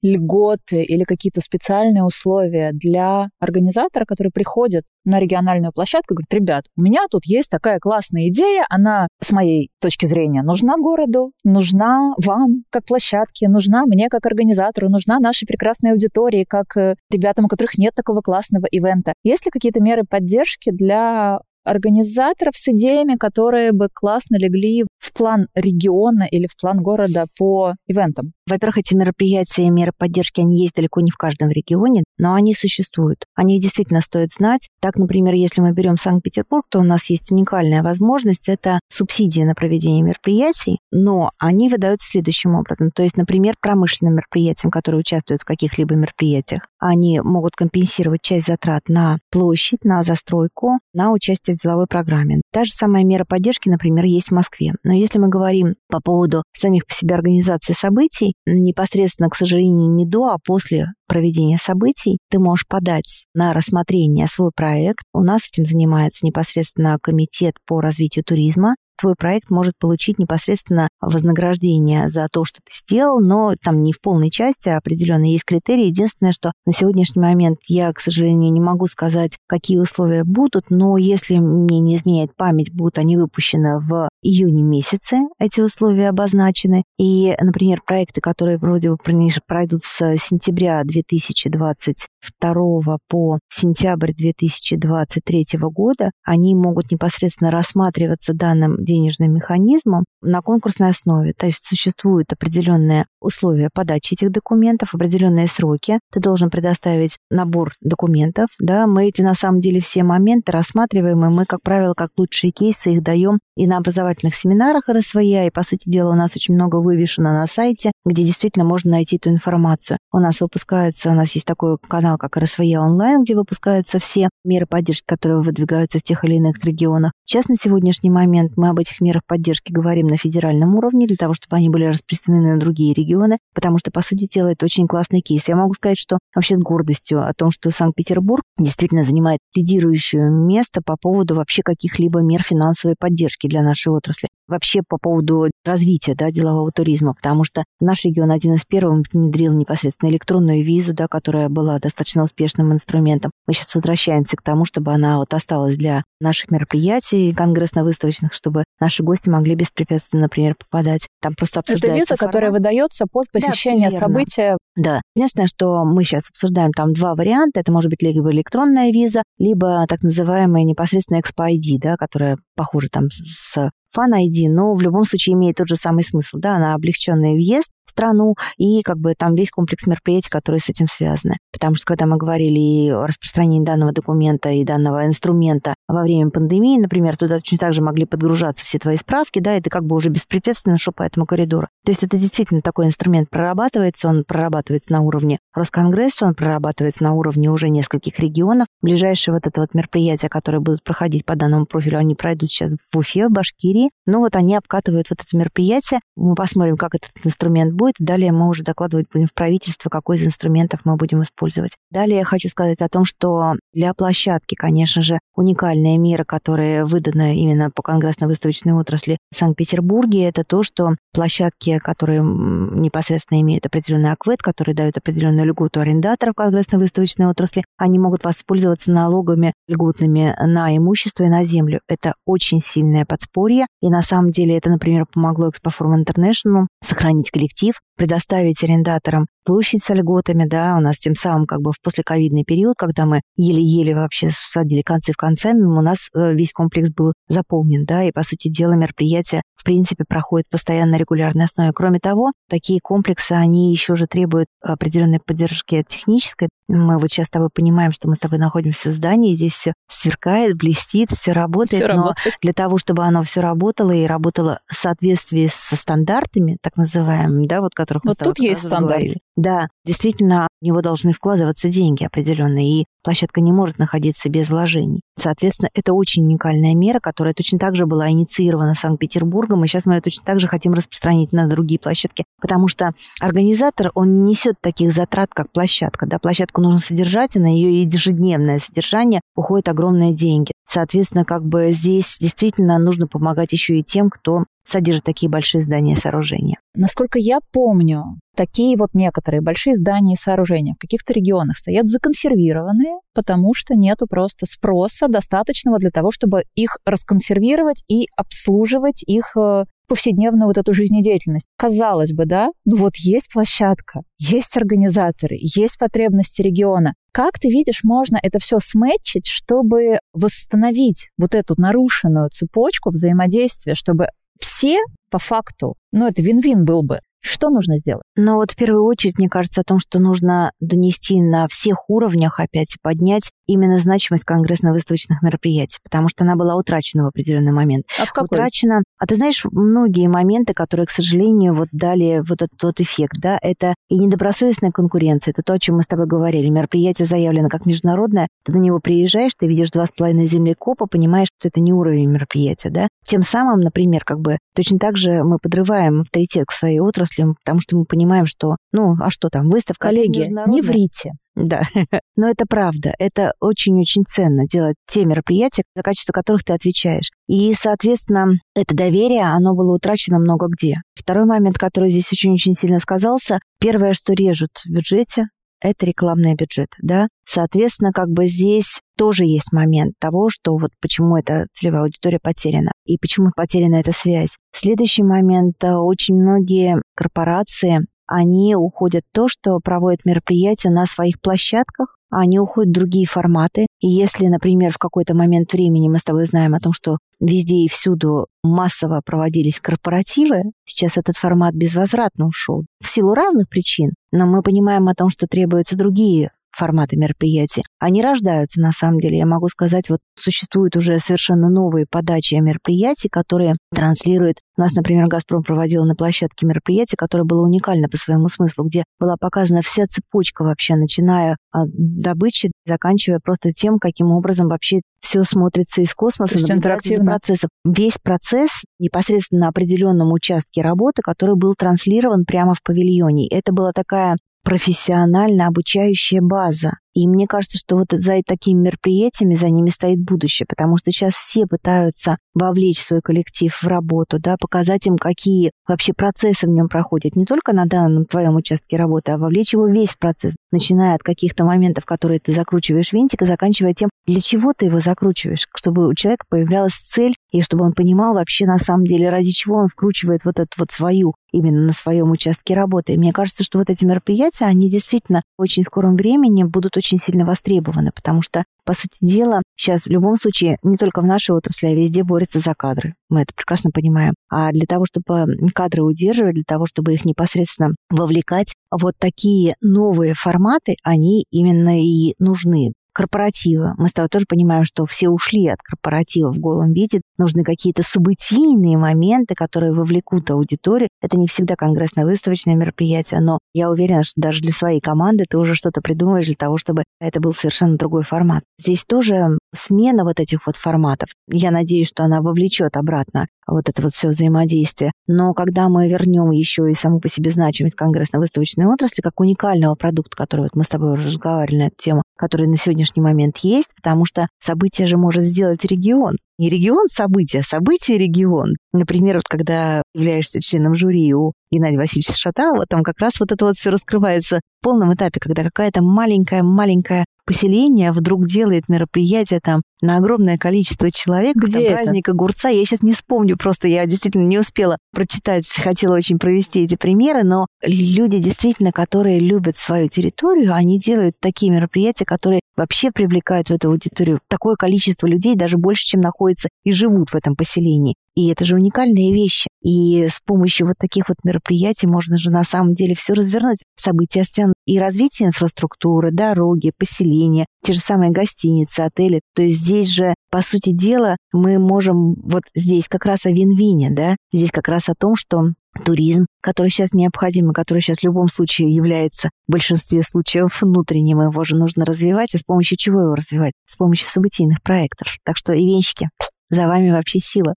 льготы или какие-то специальные условия для организатора, который приходит на региональную площадку и говорит, ребят, у меня тут есть такая классная идея, она, с моей точки зрения, нужна городу, нужна вам как площадке, нужна мне как организатору, нужна нашей прекрасной аудитории, как э, ребятам, у которых нет такого классного ивента. Есть ли какие-то меры поддержки для организаторов с идеями, которые бы классно легли в план региона или в план города по ивентам?
Во-первых, эти мероприятия и меры поддержки, они есть далеко не в каждом регионе, но они существуют. О них действительно стоит знать. Так, например, если мы берем Санкт-Петербург, то у нас есть уникальная возможность, это субсидии на проведение мероприятий, но они выдаются следующим образом. То есть, например, промышленным мероприятиям, которые участвуют в каких-либо мероприятиях, они могут компенсировать часть затрат на площадь, на застройку, на участие в деловой программе. Та же самая мера поддержки, например, есть в Москве. Но если мы говорим по поводу самих по себе организации событий, непосредственно, к сожалению, не до, а после проведения событий ты можешь подать на рассмотрение свой проект. У нас этим занимается непосредственно комитет по развитию туризма твой проект может получить непосредственно вознаграждение за то, что ты сделал, но там не в полной части, а определенно есть критерии. Единственное, что на сегодняшний момент я, к сожалению, не могу сказать, какие условия будут, но если мне не изменяет память, будут они выпущены в июне месяце, эти условия обозначены. И, например, проекты, которые вроде бы пройдут с сентября 2022 по сентябрь 2023 года, они могут непосредственно рассматриваться данным денежным механизмом на конкурсной основе. То есть существуют определенные условия подачи этих документов, определенные сроки. Ты должен предоставить набор документов. Да? Мы эти на самом деле все моменты рассматриваем, и мы, как правило, как лучшие кейсы их даем и на образовательных семинарах РСВЯ, и, по сути дела, у нас очень много вывешено на сайте, где действительно можно найти эту информацию. У нас выпускается, у нас есть такой канал, как РСВЯ онлайн, где выпускаются все меры поддержки, которые выдвигаются в тех или иных регионах. Сейчас на сегодняшний момент мы об этих мерах поддержки говорим на федеральном уровне, для того, чтобы они были распространены на другие регионы, потому что, по сути дела, это очень классный кейс. Я могу сказать, что вообще с гордостью о том, что Санкт-Петербург действительно занимает лидирующее место по поводу вообще каких-либо мер финансовой поддержки для нашей отрасли. Вообще по поводу развития да, делового туризма, потому что наш регион один из первых внедрил непосредственно электронную визу, да, которая была достаточно успешным инструментом. Мы сейчас возвращаемся к тому, чтобы она вот осталась для наших мероприятий конгрессно-выставочных, чтобы наши гости могли беспрепятственно, например, попадать. Там просто обсуждается
Это виза,
формат.
которая выдается под посещение
да,
события.
Да. Единственное, что мы сейчас обсуждаем там два варианта. Это может быть либо электронная виза, либо так называемая непосредственно Expo ID, да, которая похожа там с Fan ID, но в любом случае имеет тот же самый смысл, да, она облегченный въезд, страну и как бы там весь комплекс мероприятий, которые с этим связаны. Потому что когда мы говорили о распространении данного документа и данного инструмента во время пандемии, например, туда точно так же могли подгружаться все твои справки, да, и ты как бы уже беспрепятственно шел по этому коридору. То есть это действительно такой инструмент прорабатывается, он прорабатывается на уровне Росконгресса, он прорабатывается на уровне уже нескольких регионов. Ближайшие вот это вот мероприятия, которые будут проходить по данному профилю, они пройдут сейчас в Уфе, в Башкирии. Ну вот они обкатывают вот это мероприятие. Мы посмотрим, как этот инструмент будет. Далее мы уже докладывать будем в правительство, какой из инструментов мы будем использовать. Далее я хочу сказать о том, что для площадки, конечно же, уникальная мера, которая выдана именно по конгрессно-выставочной отрасли в Санкт-Петербурге, это то, что площадки, которые непосредственно имеют определенный аквет, которые дают определенную льготу арендаторов конгрессно-выставочной отрасли, они могут воспользоваться налогами льготными на имущество и на землю. Это очень сильное подспорье, и на самом деле это, например, помогло Expoforum International сохранить коллектив, коллектив предоставить арендаторам площадь с льготами, да, у нас тем самым как бы в послековидный период, когда мы еле-еле вообще сводили концы в концами, у нас э, весь комплекс был заполнен, да, и, по сути дела, мероприятие, в принципе, проходит постоянно на регулярной основе. Кроме того, такие комплексы, они еще же требуют определенной поддержки технической. Мы вот сейчас с тобой понимаем, что мы с тобой находимся в здании, здесь все сверкает, блестит, все работает,
Всё
но
работает.
для того, чтобы оно все работало и работало в соответствии со стандартами, так называемыми, да, вот которых мы
Вот
тобой
тут есть
говорили.
стандарт.
Да, действительно, в него должны вкладываться деньги определенные, и площадка не может находиться без вложений. Соответственно, это очень уникальная мера, которая точно так же была инициирована Санкт-Петербургом, и сейчас мы ее точно так же хотим распространить на другие площадки, потому что организатор, он не несет таких затрат, как площадка. Да, площадку нужно содержать, и на ее ежедневное содержание уходят огромные деньги. Соответственно, как бы здесь действительно нужно помогать еще и тем, кто содержит такие большие здания и сооружения.
Насколько я помню, такие вот некоторые большие здания и сооружения в каких-то регионах стоят законсервированные, потому что нету просто спроса достаточного для того, чтобы их расконсервировать и обслуживать их э, повседневную вот эту жизнедеятельность. Казалось бы, да, ну вот есть площадка, есть организаторы, есть потребности региона. Как ты видишь, можно это все сметчить, чтобы восстановить вот эту нарушенную цепочку взаимодействия, чтобы все по факту, ну это вин-вин был бы, что нужно сделать?
Но вот в первую очередь, мне кажется, о том, что нужно донести на всех уровнях опять поднять именно значимость конгрессно-выставочных мероприятий, потому что она была утрачена в определенный момент.
А в какой?
Утрачена. А ты знаешь, многие моменты, которые, к сожалению, вот дали вот этот вот эффект, да, это и недобросовестная конкуренция, это то, о чем мы с тобой говорили. Мероприятие заявлено как международное, ты на него приезжаешь, ты видишь два с половиной землекопа, понимаешь, что это не уровень мероприятия, да. Тем самым, например, как бы точно так же мы подрываем авторитет к своей отрасли, отраслям, потому что мы понимаем, что, ну, а что там, выставка...
Коллеги, не врите.
Да, [laughs] но это правда. Это очень-очень ценно делать те мероприятия, за качество которых ты отвечаешь. И, соответственно, это доверие, оно было утрачено много где. Второй момент, который здесь очень-очень сильно сказался, первое, что режут в бюджете, это рекламный бюджет, да. Соответственно, как бы здесь тоже есть момент того, что вот почему эта целевая аудитория потеряна и почему потеряна эта связь. Следующий момент. Э, очень многие корпорации, они уходят в то, что проводят мероприятия на своих площадках, а они уходят в другие форматы. И если, например, в какой-то момент времени мы с тобой знаем о том, что везде и всюду массово проводились корпоративы, сейчас этот формат безвозвратно ушел. В силу разных причин, но мы понимаем о том, что требуются другие форматы мероприятий. Они рождаются, на самом деле. Я могу сказать, вот существуют уже совершенно новые подачи мероприятий, которые транслируют. У нас, например, «Газпром» проводил на площадке мероприятие, которое было уникально по своему смыслу, где была показана вся цепочка вообще, начиная от добычи, заканчивая просто тем, каким образом вообще все смотрится из космоса,
интерактивно.
процессов. Весь процесс непосредственно на определенном участке работы, который был транслирован прямо в павильоне. Это была такая профессионально обучающая база. И мне кажется, что вот за такими мероприятиями за ними стоит будущее, потому что сейчас все пытаются вовлечь свой коллектив в работу, да, показать им, какие вообще процессы в нем проходят, не только на данном твоем участке работы, а вовлечь его весь процесс, начиная от каких-то моментов, которые ты закручиваешь винтик, и заканчивая тем, для чего ты его закручиваешь, чтобы у человека появлялась цель, и чтобы он понимал вообще на самом деле, ради чего он вкручивает вот эту вот свою именно на своем участке работы. И мне кажется, что вот эти мероприятия, они действительно в очень скором времени будут очень сильно востребованы, потому что, по сути дела, сейчас в любом случае не только в нашей отрасли, а везде борются за кадры. Мы это прекрасно понимаем. А для того, чтобы кадры удерживать, для того, чтобы их непосредственно вовлекать, вот такие новые форматы, они именно и нужны корпоратива. Мы с тобой тоже понимаем, что все ушли от корпоратива в голом виде. Нужны какие-то событийные моменты, которые вовлекут аудиторию. Это не всегда конгрессно-выставочное мероприятие, но я уверена, что даже для своей команды ты уже что-то придумаешь для того, чтобы это был совершенно другой формат. Здесь тоже смена вот этих вот форматов. Я надеюсь, что она вовлечет обратно вот это вот все взаимодействие. Но когда мы вернем еще и саму по себе значимость конгрессно-выставочной отрасли как уникального продукта, который вот мы с тобой разговаривали на эту тему, который на сегодняшний момент есть, потому что событие же может сделать регион. Не регион события, а событие регион. Например, вот когда являешься членом жюри у Геннадия Васильевича Шаталова, там как раз вот это вот все раскрывается в полном этапе, когда какая-то маленькая-маленькая поселение вдруг делает мероприятие там на огромное количество человек.
Где
там, праздник огурца. Я сейчас не вспомню, просто я действительно не успела прочитать, хотела очень провести эти примеры, но люди действительно, которые любят свою территорию, они делают такие мероприятия, которые вообще привлекают в эту аудиторию такое количество людей, даже больше, чем находится и живут в этом поселении. И это же уникальные вещи. И с помощью вот таких вот мероприятий можно же на самом деле все развернуть. События стен и развитие инфраструктуры, дороги, поселения, те же самые гостиницы, отели. То есть здесь же по сути дела, мы можем вот здесь как раз о вин-вине, да, здесь как раз о том, что туризм, который сейчас необходим, и который сейчас в любом случае является в большинстве случаев внутренним, его же нужно развивать, а с помощью чего его развивать? С помощью событийных проектов. Так что, ивенщики, за вами вообще сила.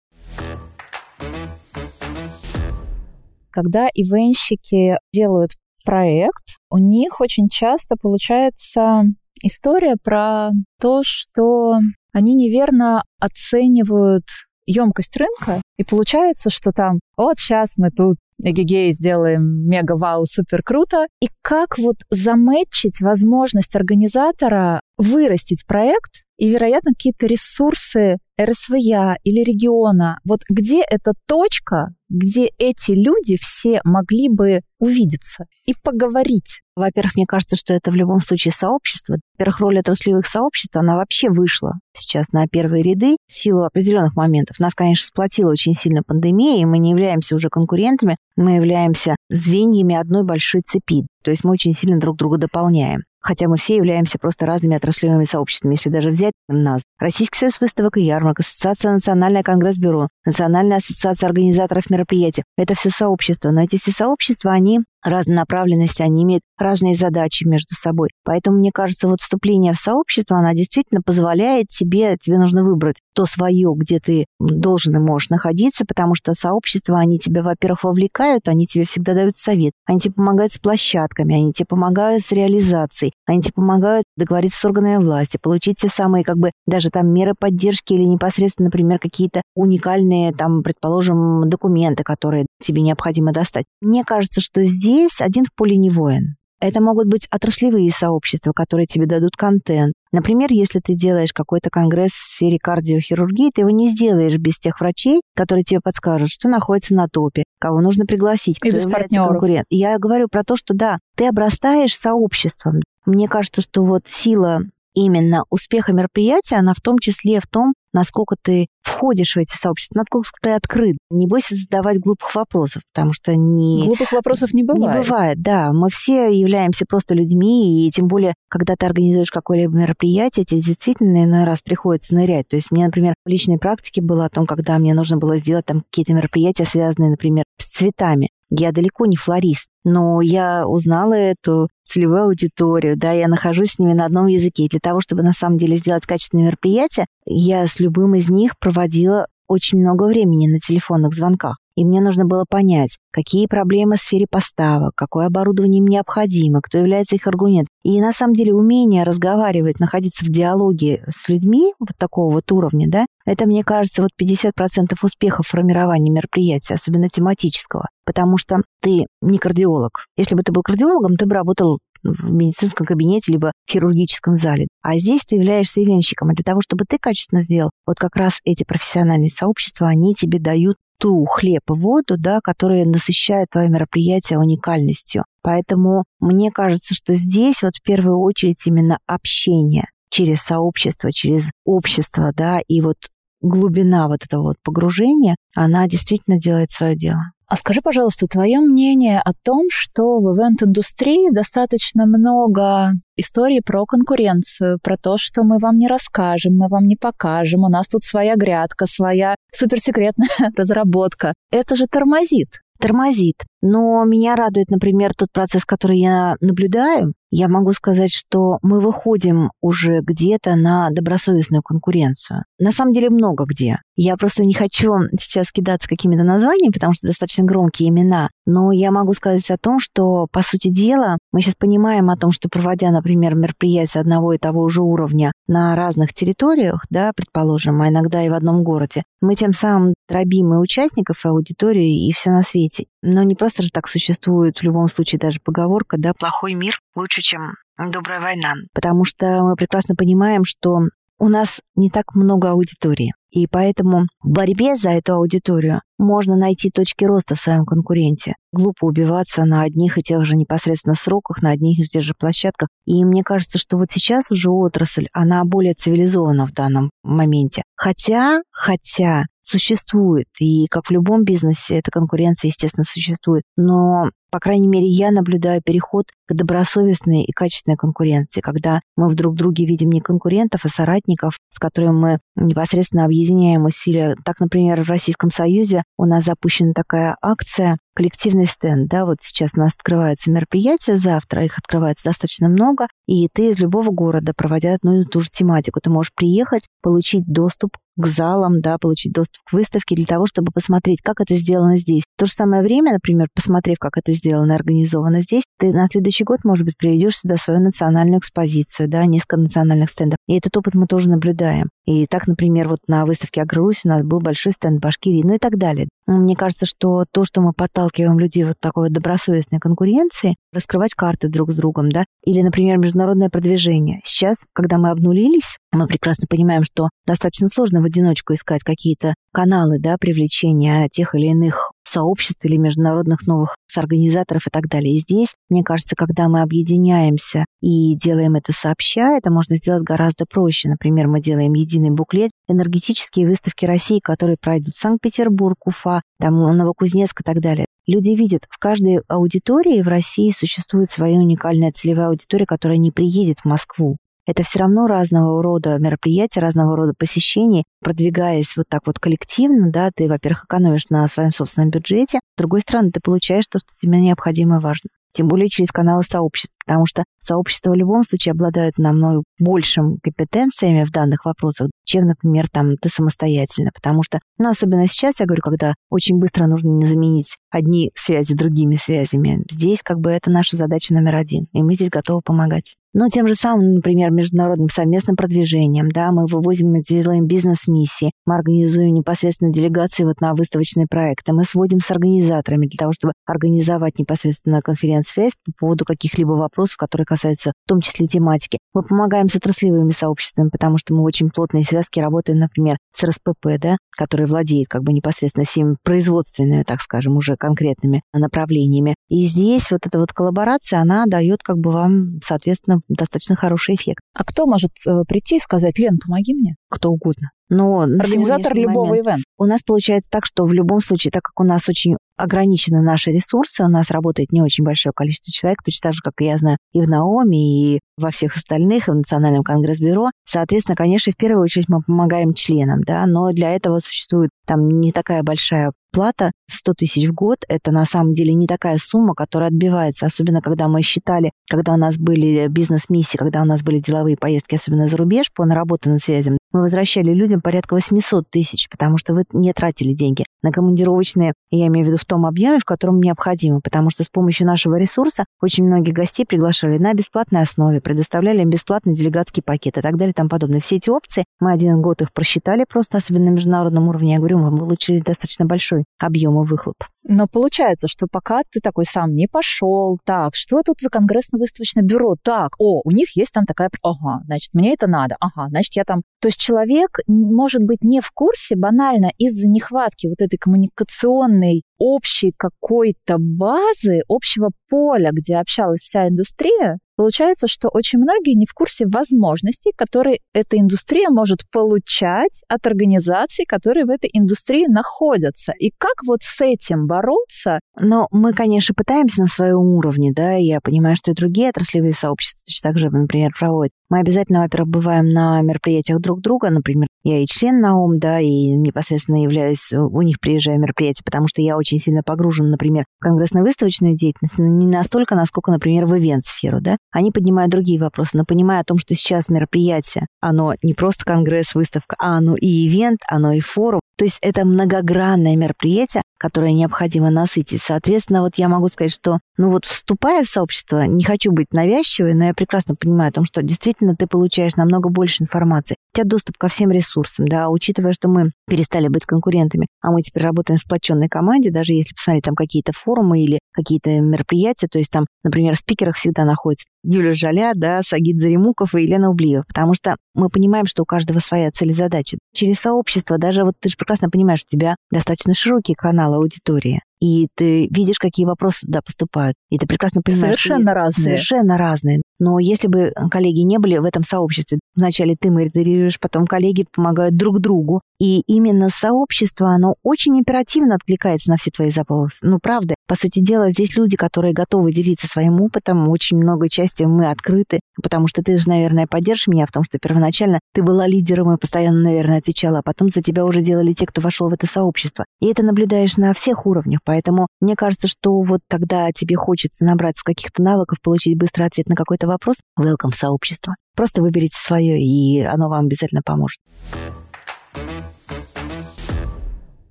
Когда ивенщики делают проект, у них очень часто получается история про то, что они неверно оценивают емкость рынка, и получается, что там вот сейчас мы тут эгегей сделаем мега-вау, супер круто. И как вот заметчить возможность организатора вырастить проект и, вероятно, какие-то ресурсы РСВЯ или региона. Вот где эта точка, где эти люди все могли бы увидеться и поговорить?
Во-первых, мне кажется, что это в любом случае сообщество. Во-первых, роль отраслевых сообществ, она вообще вышла сейчас на первые ряды в силу определенных моментов. Нас, конечно, сплотила очень сильно пандемия, и мы не являемся уже конкурентами, мы являемся звеньями одной большой цепи. То есть мы очень сильно друг друга дополняем хотя мы все являемся просто разными отраслевыми сообществами. Если даже взять нас, Российский союз выставок и ярмарок, Ассоциация Национальное Конгресс-бюро, Национальная ассоциация организаторов мероприятий, это все сообщества, но эти все сообщества, они разнонаправленности, они имеют разные задачи между собой. Поэтому, мне кажется, вот вступление в сообщество, она действительно позволяет тебе, тебе нужно выбрать то свое, где ты должен и можешь находиться, потому что сообщества, они тебя, во-первых, вовлекают, они тебе всегда дают совет, они тебе помогают с площадками, они тебе помогают с реализацией, они тебе помогают договориться с органами власти, получить те самые, как бы, даже там меры поддержки или непосредственно, например, какие-то уникальные, там, предположим, документы, которые тебе необходимо достать. Мне кажется, что здесь один в поле не воин. Это могут быть отраслевые сообщества, которые тебе дадут контент. Например, если ты делаешь какой-то конгресс в сфере кардиохирургии, ты его не сделаешь без тех врачей, которые тебе подскажут, что находится на топе, кого нужно пригласить, кто
И без
является
партнеров.
конкурент. Я говорю про то, что да, ты обрастаешь сообществом. Мне кажется, что вот сила именно успеха мероприятия, она в том числе в том, насколько ты входишь в эти сообщества, насколько ты открыт. Не бойся задавать глупых вопросов, потому что не...
Глупых вопросов не бывает.
Не бывает, да. Мы все являемся просто людьми, и тем более, когда ты организуешь какое-либо мероприятие, тебе действительно иной раз приходится нырять. То есть мне, например, в личной практике было о том, когда мне нужно было сделать там какие-то мероприятия, связанные, например, с цветами. Я далеко не флорист, но я узнала эту целевую аудиторию, да, я нахожусь с ними на одном языке. И для того, чтобы на самом деле сделать качественное мероприятие, я с любым из них проводила очень много времени на телефонных звонках. И мне нужно было понять, какие проблемы в сфере поставок, какое оборудование им необходимо, кто является их аргументом. И на самом деле умение разговаривать, находиться в диалоге с людьми вот такого вот уровня, да, это, мне кажется, вот 50% успеха в формировании мероприятия, особенно тематического. Потому что ты не кардиолог. Если бы ты был кардиологом, ты бы работал в медицинском кабинете, либо в хирургическом зале. А здесь ты являешься ивенщиком. И для того, чтобы ты качественно сделал, вот как раз эти профессиональные сообщества, они тебе дают ту хлеб и воду, да, которые насыщают твое мероприятие уникальностью. Поэтому мне кажется, что здесь вот в первую очередь именно общение через сообщество, через общество, да, и вот глубина вот этого вот погружения, она действительно делает свое дело.
А скажи, пожалуйста, твое мнение о том, что в ивент-индустрии достаточно много историй про конкуренцию, про то, что мы вам не расскажем, мы вам не покажем, у нас тут своя грядка, своя суперсекретная [laughs] разработка. Это же тормозит.
Тормозит. Но меня радует, например, тот процесс, который я наблюдаю. Я могу сказать, что мы выходим уже где-то на добросовестную конкуренцию. На самом деле много где. Я просто не хочу сейчас кидаться какими-то названиями, потому что достаточно громкие имена. Но я могу сказать о том, что, по сути дела, мы сейчас понимаем о том, что проводя, например, мероприятия одного и того же уровня на разных территориях, да, предположим, а иногда и в одном городе, мы тем самым дробим и участников, и аудиторию, и все на свете. Но не просто же так существует в любом случае даже поговорка, да, плохой мир лучше, чем добрая война. Потому что мы прекрасно понимаем, что у нас не так много аудитории. И поэтому в борьбе за эту аудиторию можно найти точки роста в своем конкуренте. Глупо убиваться на одних и тех же непосредственно сроках, на одних и тех же площадках. И мне кажется, что вот сейчас уже отрасль, она более цивилизована в данном моменте. Хотя, хотя существует, и как в любом бизнесе эта конкуренция, естественно, существует. Но по крайней мере, я наблюдаю переход к добросовестной и качественной конкуренции, когда мы в друг друге видим не конкурентов, а соратников, с которыми мы непосредственно объединяем усилия. Так, например, в Российском Союзе у нас запущена такая акция коллективный стенд, да, вот сейчас у нас открывается мероприятие завтра, их открывается достаточно много, и ты из любого города, проводя одну и ту же тематику, ты можешь приехать, получить доступ к залам, да, получить доступ к выставке для того, чтобы посмотреть, как это сделано здесь. В то же самое время, например, посмотрев, как это сделано организовано здесь, ты на следующий год, может быть, приведешь сюда свою национальную экспозицию, да, несколько национальных стендов. И этот опыт мы тоже наблюдаем. И так, например, вот на выставке «Агрорусь» у нас был большой стенд Башкирии, ну и так далее. Мне кажется, что то, что мы подталкиваем людей вот такой добросовестной конкуренции, раскрывать карты друг с другом, да, или, например, международное продвижение. Сейчас, когда мы обнулились, мы прекрасно понимаем, что достаточно сложно в одиночку искать какие-то каналы, да, привлечения тех или иных сообществ или международных новых организаторов и так далее. И здесь, мне кажется, когда мы объединяемся и делаем это сообща, это можно сделать гораздо проще. Например, мы делаем единый буклет «Энергетические выставки России», которые пройдут Санкт-Петербург, Уфа, там, Новокузнецк и так далее. Люди видят, в каждой аудитории в России существует своя уникальная целевая аудитория, которая не приедет в Москву это все равно разного рода мероприятия, разного рода посещений, продвигаясь вот так вот коллективно, да, ты, во-первых, экономишь на своем собственном бюджете, с другой стороны, ты получаешь то, что тебе необходимо и важно. Тем более через каналы сообществ, потому что сообщества в любом случае обладают намного большим компетенциями в данных вопросах, чем, например, там ты самостоятельно, потому что, ну, особенно сейчас, я говорю, когда очень быстро нужно не заменить одни связи другими связями, здесь как бы это наша задача номер один, и мы здесь готовы помогать. Но тем же самым, например, международным совместным продвижением, да, мы вывозим, мы делаем бизнес-миссии, мы организуем непосредственно делегации вот на выставочные проекты, мы сводим с организаторами для того, чтобы организовать непосредственно конференц-связь по поводу каких-либо вопросов, которые касаются в том числе тематики. Мы помогаем с отраслевыми сообществами, потому что мы очень плотные связки работаем, например, с РСПП, да, который владеет как бы непосредственно всеми производственными, так скажем, уже конкретными направлениями. И здесь вот эта вот коллаборация, она дает как бы вам, соответственно, достаточно хороший эффект.
А кто может э, прийти и сказать, Лен, помоги мне?
Кто угодно. Но
Организатор любого
момент,
ивента.
У нас получается так, что в любом случае, так как у нас очень ограничены наши ресурсы, у нас работает не очень большое количество человек, точно так же, как я знаю, и в Наоми, и во всех остальных, и в Национальном конгресс-бюро. Соответственно, конечно, в первую очередь мы помогаем членам, да, но для этого существует там не такая большая плата 100 тысяч в год – это на самом деле не такая сумма, которая отбивается, особенно когда мы считали, когда у нас были бизнес-миссии, когда у нас были деловые поездки, особенно за рубеж по наработанным связям, мы возвращали людям порядка 800 тысяч, потому что вы не тратили деньги на командировочные, я имею в виду в том объеме, в котором необходимо, потому что с помощью нашего ресурса очень многих гостей приглашали на бесплатной основе, предоставляли им бесплатный делегатский пакет и так далее и тому подобное. Все эти опции, мы один год их просчитали просто, особенно на международном уровне, я говорю, мы получили достаточно большой объем и выхлоп.
Но получается, что пока ты такой сам не пошел, так, что тут за конгрессно-выставочное бюро? Так, о, у них есть там такая... Ага, значит, мне это надо. Ага, значит, я там... То есть человек может быть не в курсе банально из-за нехватки вот этой коммуникационной общей какой-то базы, общего поля, где общалась вся индустрия, Получается, что очень многие не в курсе возможностей, которые эта индустрия может получать от организаций, которые в этой индустрии находятся. И как вот с этим бороться?
Но мы, конечно, пытаемся на своем уровне, да, я понимаю, что и другие отраслевые сообщества точно так же, например, проводят. Мы обязательно, во-первых, бываем на мероприятиях друг друга, например, я и член НАОМ, да, и непосредственно являюсь, у них приезжаю мероприятие, потому что я очень сильно погружен, например, в конгрессно-выставочную деятельность, но не настолько, насколько, например, в ивент-сферу, да. Они поднимают другие вопросы, но понимая о том, что сейчас мероприятие, оно не просто конгресс, выставка, а оно и ивент, оно и форум, то есть это многогранное мероприятие, которое необходимо насытить. Соответственно, вот я могу сказать, что, ну вот вступая в сообщество, не хочу быть навязчивой, но я прекрасно понимаю о том, что действительно ты получаешь намного больше информации. Тебя доступ ко всем ресурсам, да, учитывая, что мы перестали быть конкурентами, а мы теперь работаем в сплоченной команде, даже если посмотреть там какие-то форумы или какие-то мероприятия, то есть там, например, в спикерах всегда находится Юлия Жаля, да, Сагид Заремуков и Елена Ублиева, потому что мы понимаем, что у каждого своя цель и задача. Через сообщество, даже вот ты же прекрасно понимаешь, у тебя достаточно широкий канал аудитории и ты видишь, какие вопросы туда поступают. И ты прекрасно понимаешь,
совершенно что разные.
Совершенно разные. Но если бы коллеги не были в этом сообществе, вначале ты модерируешь, потом коллеги помогают друг другу, И именно сообщество, оно очень оперативно откликается на все твои запросы. Ну, правда. По сути дела, здесь люди, которые готовы делиться своим опытом. Очень много части мы открыты, потому что ты же, наверное, поддержишь меня в том, что первоначально ты была лидером и постоянно, наверное, отвечала, а потом за тебя уже делали те, кто вошел в это сообщество. И это наблюдаешь на всех уровнях. Поэтому мне кажется, что вот тогда тебе хочется набраться каких-то навыков, получить быстрый ответ на какой-то вопрос, welcome в сообщество. Просто выберите свое, и оно вам обязательно поможет.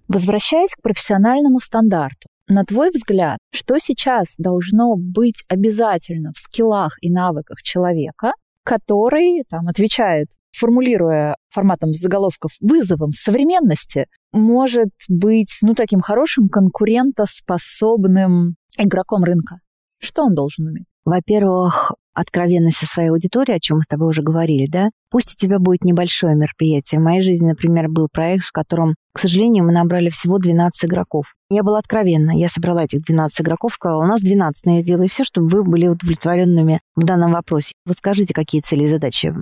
Возвращаясь к профессиональному стандарту, на твой взгляд, что сейчас должно быть обязательно в скиллах и навыках человека, который там отвечает, формулируя форматом заголовков вызовом современности, может быть, ну, таким хорошим конкурентоспособным игроком рынка? Что он должен уметь?
Во-первых, откровенность со своей аудиторией, о чем мы с тобой уже говорили, да? Пусть у тебя будет небольшое мероприятие. В моей жизни, например, был проект, в котором, к сожалению, мы набрали всего 12 игроков. Я была откровенна. Я собрала этих 12 игроков, сказала, у нас 12, но я сделаю все, чтобы вы были удовлетворенными в данном вопросе. Вот скажите, какие цели и задачи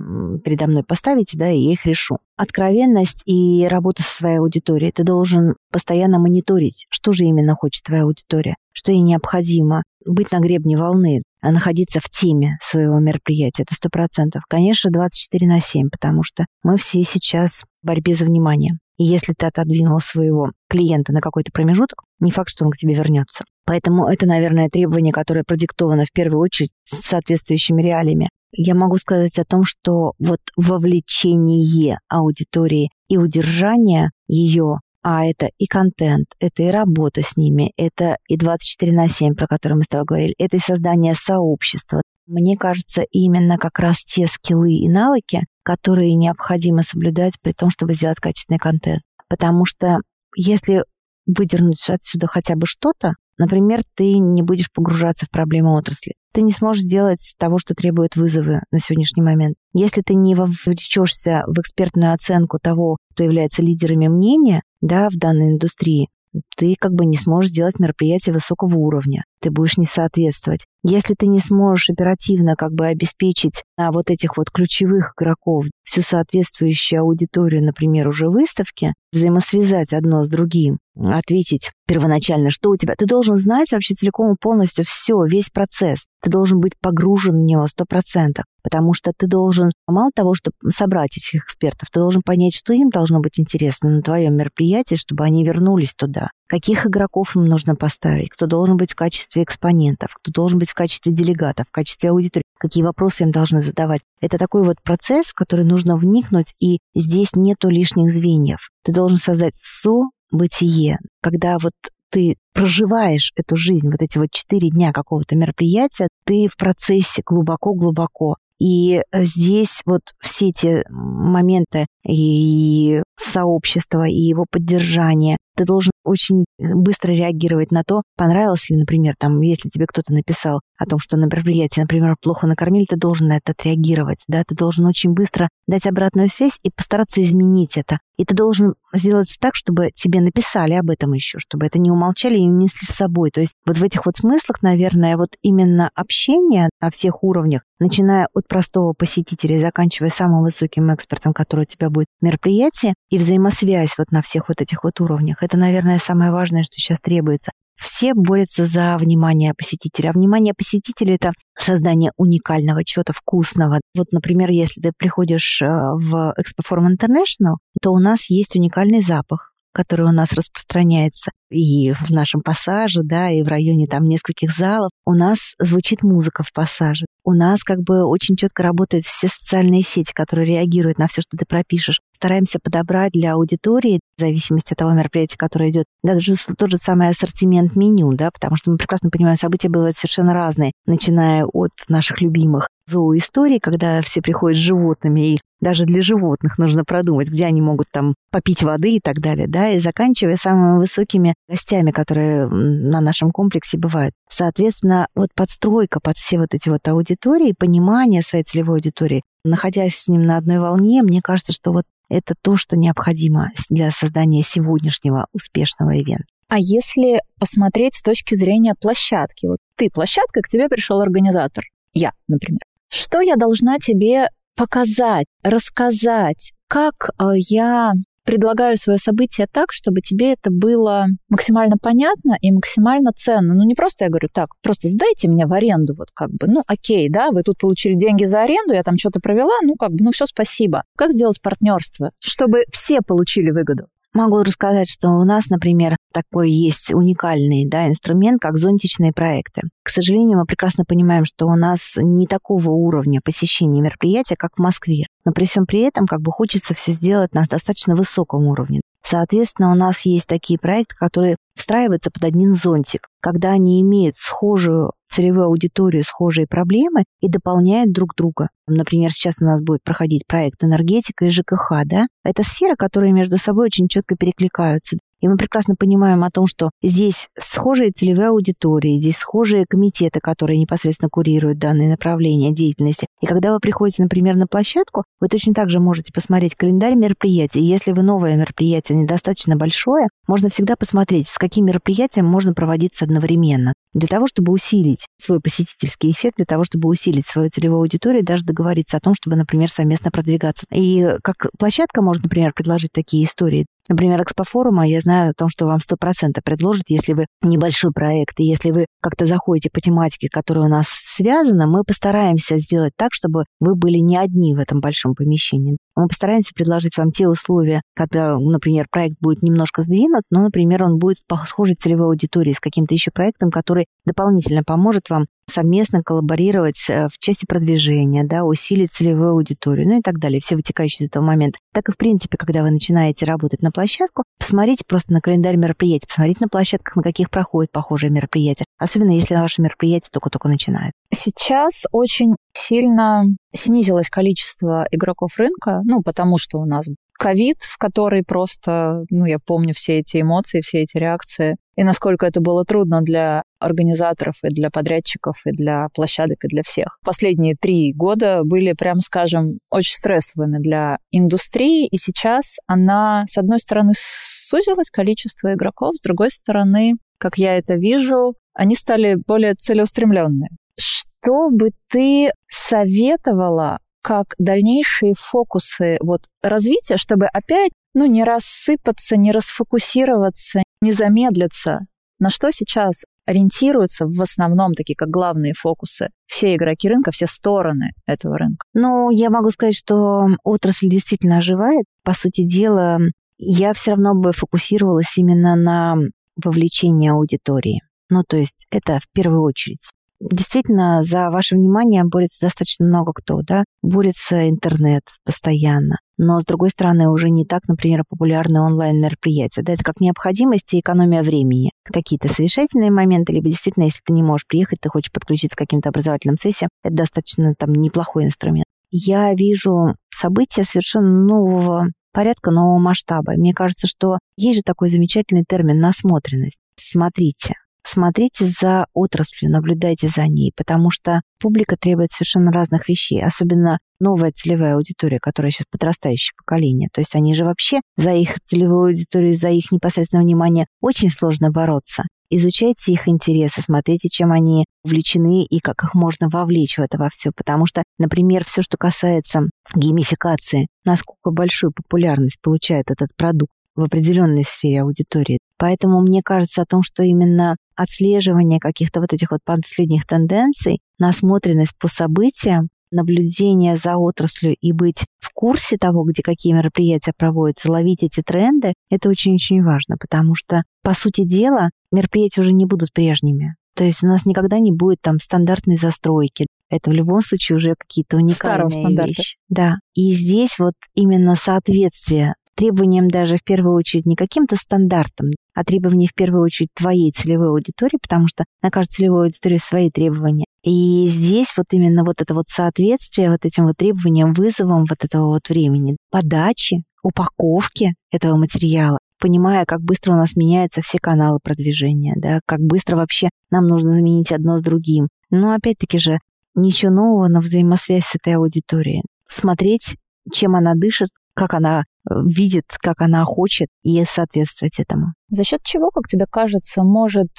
передо мной поставите, да, и я их решу. Откровенность и работа со своей аудиторией. Ты должен постоянно мониторить, что же именно хочет твоя аудитория, что ей необходимо, быть на гребне волны, а находиться в теме своего мероприятия. Это сто процентов. Конечно, 24 на 7, потому что мы все сейчас в борьбе за внимание. И если ты отодвинул своего клиента на какой-то промежуток, не факт, что он к тебе вернется. Поэтому это, наверное, требование, которое продиктовано в первую очередь соответствующими реалиями. Я могу сказать о том, что вот вовлечение аудитории и удержание ее а это и контент, это и работа с ними, это и 24 на 7, про которые мы с тобой говорили, это и создание сообщества. Мне кажется, именно как раз те скиллы и навыки, которые необходимо соблюдать при том, чтобы сделать качественный контент. Потому что если выдернуть отсюда хотя бы что-то, например, ты не будешь погружаться в проблемы отрасли ты не сможешь сделать того, что требуют вызовы на сегодняшний момент. Если ты не вовлечешься в экспертную оценку того, кто является лидерами мнения да, в данной индустрии, ты как бы не сможешь сделать мероприятие высокого уровня. Ты будешь не соответствовать. Если ты не сможешь оперативно как бы обеспечить на вот этих вот ключевых игроков всю соответствующую аудиторию, например, уже выставки, взаимосвязать одно с другим, ответить первоначально, что у тебя. Ты должен знать вообще целиком и полностью все, весь процесс. Ты должен быть погружен в него сто процентов, потому что ты должен, мало того, чтобы собрать этих экспертов, ты должен понять, что им должно быть интересно на твоем мероприятии, чтобы они вернулись туда. Каких игроков им нужно поставить, кто должен быть в качестве экспонентов, кто должен быть в качестве делегатов, в качестве аудитории, какие вопросы им должны задавать. Это такой вот процесс, в который нужно вникнуть, и здесь нету лишних звеньев. Ты должен создать со-бытие, когда вот ты проживаешь эту жизнь, вот эти вот четыре дня какого-то мероприятия, ты в процессе глубоко-глубоко. И здесь вот все эти моменты и сообщества, и его поддержания, ты должен очень быстро реагировать на то, понравилось ли, например, там, если тебе кто-то написал о том, что на мероприятии, например, плохо накормили, ты должен на это отреагировать, да, ты должен очень быстро дать обратную связь и постараться изменить это. И ты должен сделать так, чтобы тебе написали об этом еще, чтобы это не умолчали и не несли с собой. То есть вот в этих вот смыслах, наверное, вот именно общение на всех уровнях, начиная от простого посетителя и заканчивая самым высоким экспертом, который у тебя будет мероприятие, и взаимосвязь вот на всех вот этих вот уровнях, это, наверное, самое важное, что сейчас требуется. Все борются за внимание посетителя. А внимание посетителя – это создание уникального, чего-то вкусного. Вот, например, если ты приходишь э, в Expo Forum International, то у нас есть уникальный запах который у нас распространяется и в нашем пассаже, да, и в районе там нескольких залов, у нас звучит музыка в пассаже у нас как бы очень четко работают все социальные сети, которые реагируют на все, что ты пропишешь. Стараемся подобрать для аудитории, в зависимости от того мероприятия, которое идет, даже тот же самый ассортимент меню, да, потому что мы прекрасно понимаем, события бывают совершенно разные, начиная от наших любимых зооисторий, когда все приходят с животными, и даже для животных нужно продумать, где они могут там попить воды и так далее, да, и заканчивая самыми высокими гостями, которые на нашем комплексе бывают. Соответственно, вот подстройка под все вот эти вот аудитории, понимание своей целевой аудитории, находясь с ним на одной волне, мне кажется, что вот это то, что необходимо для создания сегодняшнего успешного ивента.
А если посмотреть с точки зрения площадки, вот ты площадка, к тебе пришел организатор, я, например, что я должна тебе показать, рассказать, как э, я предлагаю свое событие так, чтобы тебе это было максимально понятно и максимально ценно. Ну, не просто я говорю, так, просто сдайте мне в аренду, вот как бы, ну, окей, да, вы тут получили деньги за аренду, я там что-то провела, ну, как бы, ну, все, спасибо. Как сделать партнерство, чтобы все получили выгоду?
Могу рассказать, что у нас, например, такой есть уникальный да, инструмент, как зонтичные проекты. К сожалению, мы прекрасно понимаем, что у нас не такого уровня посещения мероприятия, как в Москве. Но при всем при этом как бы хочется все сделать на достаточно высоком уровне. Соответственно, у нас есть такие проекты, которые встраиваются под один зонтик, когда они имеют схожую целевую аудиторию, схожие проблемы и дополняют друг друга. Например, сейчас у нас будет проходить проект энергетика и ЖКХ, да? Это сферы, которые между собой очень четко перекликаются. И мы прекрасно понимаем о том, что здесь схожие целевые аудитории, здесь схожие комитеты, которые непосредственно курируют данные направления деятельности. И когда вы приходите, например, на площадку, вы точно так же можете посмотреть календарь мероприятий. Если вы новое мероприятие недостаточно большое, можно всегда посмотреть, с каким мероприятием можно проводиться одновременно. Для того, чтобы усилить свой посетительский эффект, для того, чтобы усилить свою целевую аудиторию, даже договориться о том, чтобы, например, совместно продвигаться. И как площадка может, например, предложить такие истории. Например, экспофорума, я знаю о том, что вам 100% предложат, если вы небольшой проект, и если вы как-то заходите по тематике, которая у нас связана, мы постараемся сделать так, чтобы вы были не одни в этом большом помещении. Мы постараемся предложить вам те условия, когда, например, проект будет немножко сдвинут, но, например, он будет по целевой аудитории с каким-то еще проектом, который дополнительно поможет вам совместно коллаборировать э, в части продвижения, да, усилить целевую аудиторию, ну и так далее, все вытекающие из этого момента. Так и, в принципе, когда вы начинаете работать на площадку, посмотрите просто на календарь мероприятий, посмотрите на площадках, на каких проходят похожие мероприятия, особенно если ваше мероприятие только-только начинает.
Сейчас очень сильно снизилось количество игроков рынка, ну, потому что у нас ковид, в который просто, ну, я помню все эти эмоции, все эти реакции, и насколько это было трудно для организаторов и для подрядчиков, и для площадок, и для всех. Последние три года были, прямо скажем, очень стрессовыми для индустрии, и сейчас она, с одной стороны, сузилось количество игроков, с другой стороны, как я это вижу, они стали более целеустремленные. Что бы ты советовала как дальнейшие фокусы вот развития, чтобы опять ну, не рассыпаться, не расфокусироваться, не замедлиться? На что сейчас ориентируются в основном такие как главные фокусы все игроки рынка, все стороны этого рынка?
Ну, я могу сказать, что отрасль действительно оживает. По сути дела, я все равно бы фокусировалась именно на вовлечении аудитории. Ну, то есть это в первую очередь. Действительно, за ваше внимание борется достаточно много кто, да? Борется интернет постоянно. Но, с другой стороны, уже не так, например, популярны онлайн-мероприятия. Да, это как необходимость и экономия времени. Какие-то совещательные моменты, либо действительно, если ты не можешь приехать, ты хочешь подключиться к каким-то образовательным сессиям, это достаточно там неплохой инструмент. Я вижу события совершенно нового порядка, нового масштаба. Мне кажется, что есть же такой замечательный термин «насмотренность». Смотрите, смотрите за отраслью, наблюдайте за ней, потому что публика требует совершенно разных вещей, особенно новая целевая аудитория, которая сейчас подрастающее поколение. То есть они же вообще за их целевую аудиторию, за их непосредственное внимание очень сложно бороться. Изучайте их интересы, смотрите, чем они увлечены и как их можно вовлечь в это во все. Потому что, например, все, что касается геймификации, насколько большую популярность получает этот продукт, в определенной сфере аудитории. Поэтому мне кажется о том, что именно отслеживание каких-то вот этих вот последних тенденций, насмотренность по событиям, наблюдение за отраслью и быть в курсе того, где какие мероприятия проводятся, ловить эти тренды, это очень-очень важно, потому что, по сути дела, мероприятия уже не будут прежними. То есть у нас никогда не будет там стандартной застройки. Это в любом случае уже какие-то уникальные Старого вещи. Да. И здесь вот именно соответствие требованиям даже в первую очередь не каким-то стандартам, а требованиям в первую очередь твоей целевой аудитории, потому что на каждой целевой аудитории свои требования. И здесь вот именно вот это вот соответствие вот этим вот требованиям, вызовам вот этого вот времени, подачи, упаковки этого материала, понимая, как быстро у нас меняются все каналы продвижения, да, как быстро вообще нам нужно заменить одно с другим. Но опять-таки же, ничего нового, но взаимосвязь с этой аудиторией. Смотреть, чем она дышит, как она э, видит, как она хочет, и соответствовать этому.
За счет чего, как тебе кажется, может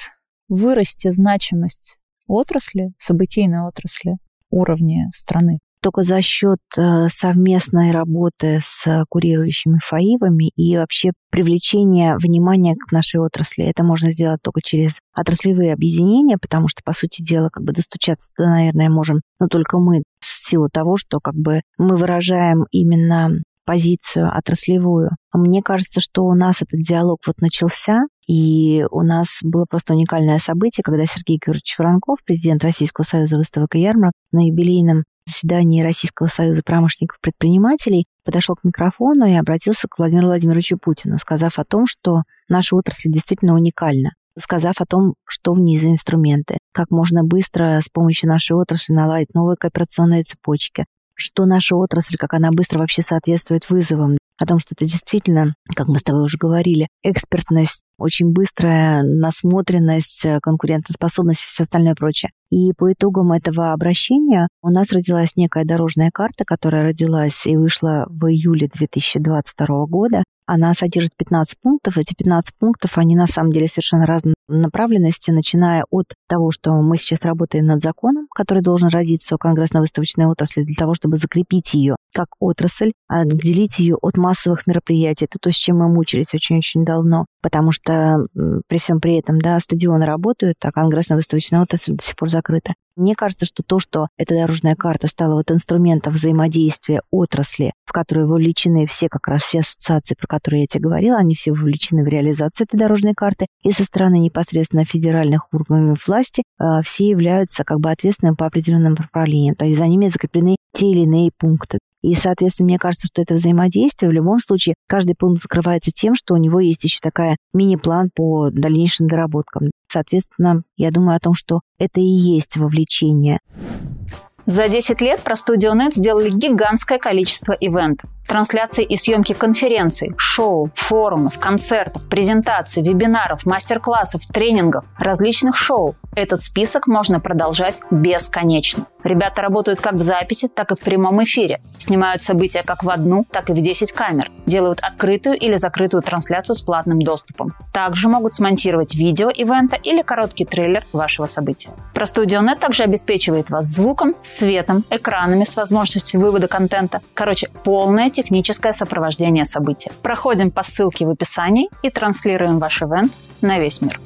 вырасти значимость отрасли, событийной отрасли, уровня страны?
только за счет э, совместной работы с курирующими ФАИВами и вообще привлечения внимания к нашей отрасли. Это можно сделать только через отраслевые объединения, потому что, по сути дела, как бы достучаться туда, наверное, можем, но только мы в силу того, что как бы мы выражаем именно позицию отраслевую. Мне кажется, что у нас этот диалог вот начался, и у нас было просто уникальное событие, когда Сергей Георгиевич Франков, президент Российского союза выставок и ярмарок, на юбилейном заседании Российского союза промышленников предпринимателей подошел к микрофону и обратился к Владимиру Владимировичу Путину, сказав о том, что наша отрасль действительно уникальна сказав о том, что в ней за инструменты, как можно быстро с помощью нашей отрасли наладить новые кооперационные цепочки, что наша отрасль, как она быстро вообще соответствует вызовам, о том, что это действительно, как мы с тобой уже говорили, экспертность, очень быстрая насмотренность, конкурентоспособность и все остальное прочее. И по итогам этого обращения у нас родилась некая дорожная карта, которая родилась и вышла в июле 2022 года, она содержит 15 пунктов. Эти 15 пунктов, они на самом деле совершенно разной направленности, начиная от того, что мы сейчас работаем над законом, который должен родиться у конгрессно-выставочной отрасли для того, чтобы закрепить ее как отрасль, отделить ее от массовых мероприятий. Это то, с чем мы мучились очень-очень давно, потому что при всем при этом, да, стадионы работают, а конгрессно-выставочная отрасль до сих пор закрыта. Мне кажется, что то, что эта дорожная карта стала вот инструментом взаимодействия отрасли, в которую вовлечены все как раз все ассоциации, про которые я тебе говорила, они все вовлечены в реализацию этой дорожной карты, и со стороны непосредственно федеральных органов власти э, все являются как бы ответственными по определенным направлениям, то есть за ними закреплены те или иные пункты. И, соответственно, мне кажется, что это взаимодействие в любом случае, каждый пункт закрывается тем, что у него есть еще такая мини-план по дальнейшим доработкам. Соответственно, я думаю о том, что это и есть вовлечение.
За 10 лет про StudioNet сделали гигантское количество ивентов. Трансляции и съемки конференций, шоу, форумов, концертов, презентаций, вебинаров, мастер-классов, тренингов, различных шоу. Этот список можно продолжать бесконечно. Ребята работают как в записи, так и в прямом эфире. Снимают события как в одну, так и в 10 камер. Делают открытую или закрытую трансляцию с платным доступом. Также могут смонтировать видео ивента или короткий трейлер вашего события. ProStudioNet также обеспечивает вас звуком, светом, экранами с возможностью вывода контента. Короче, полное техническое сопровождение события. Проходим по ссылке в описании и транслируем ваш ивент на весь мир.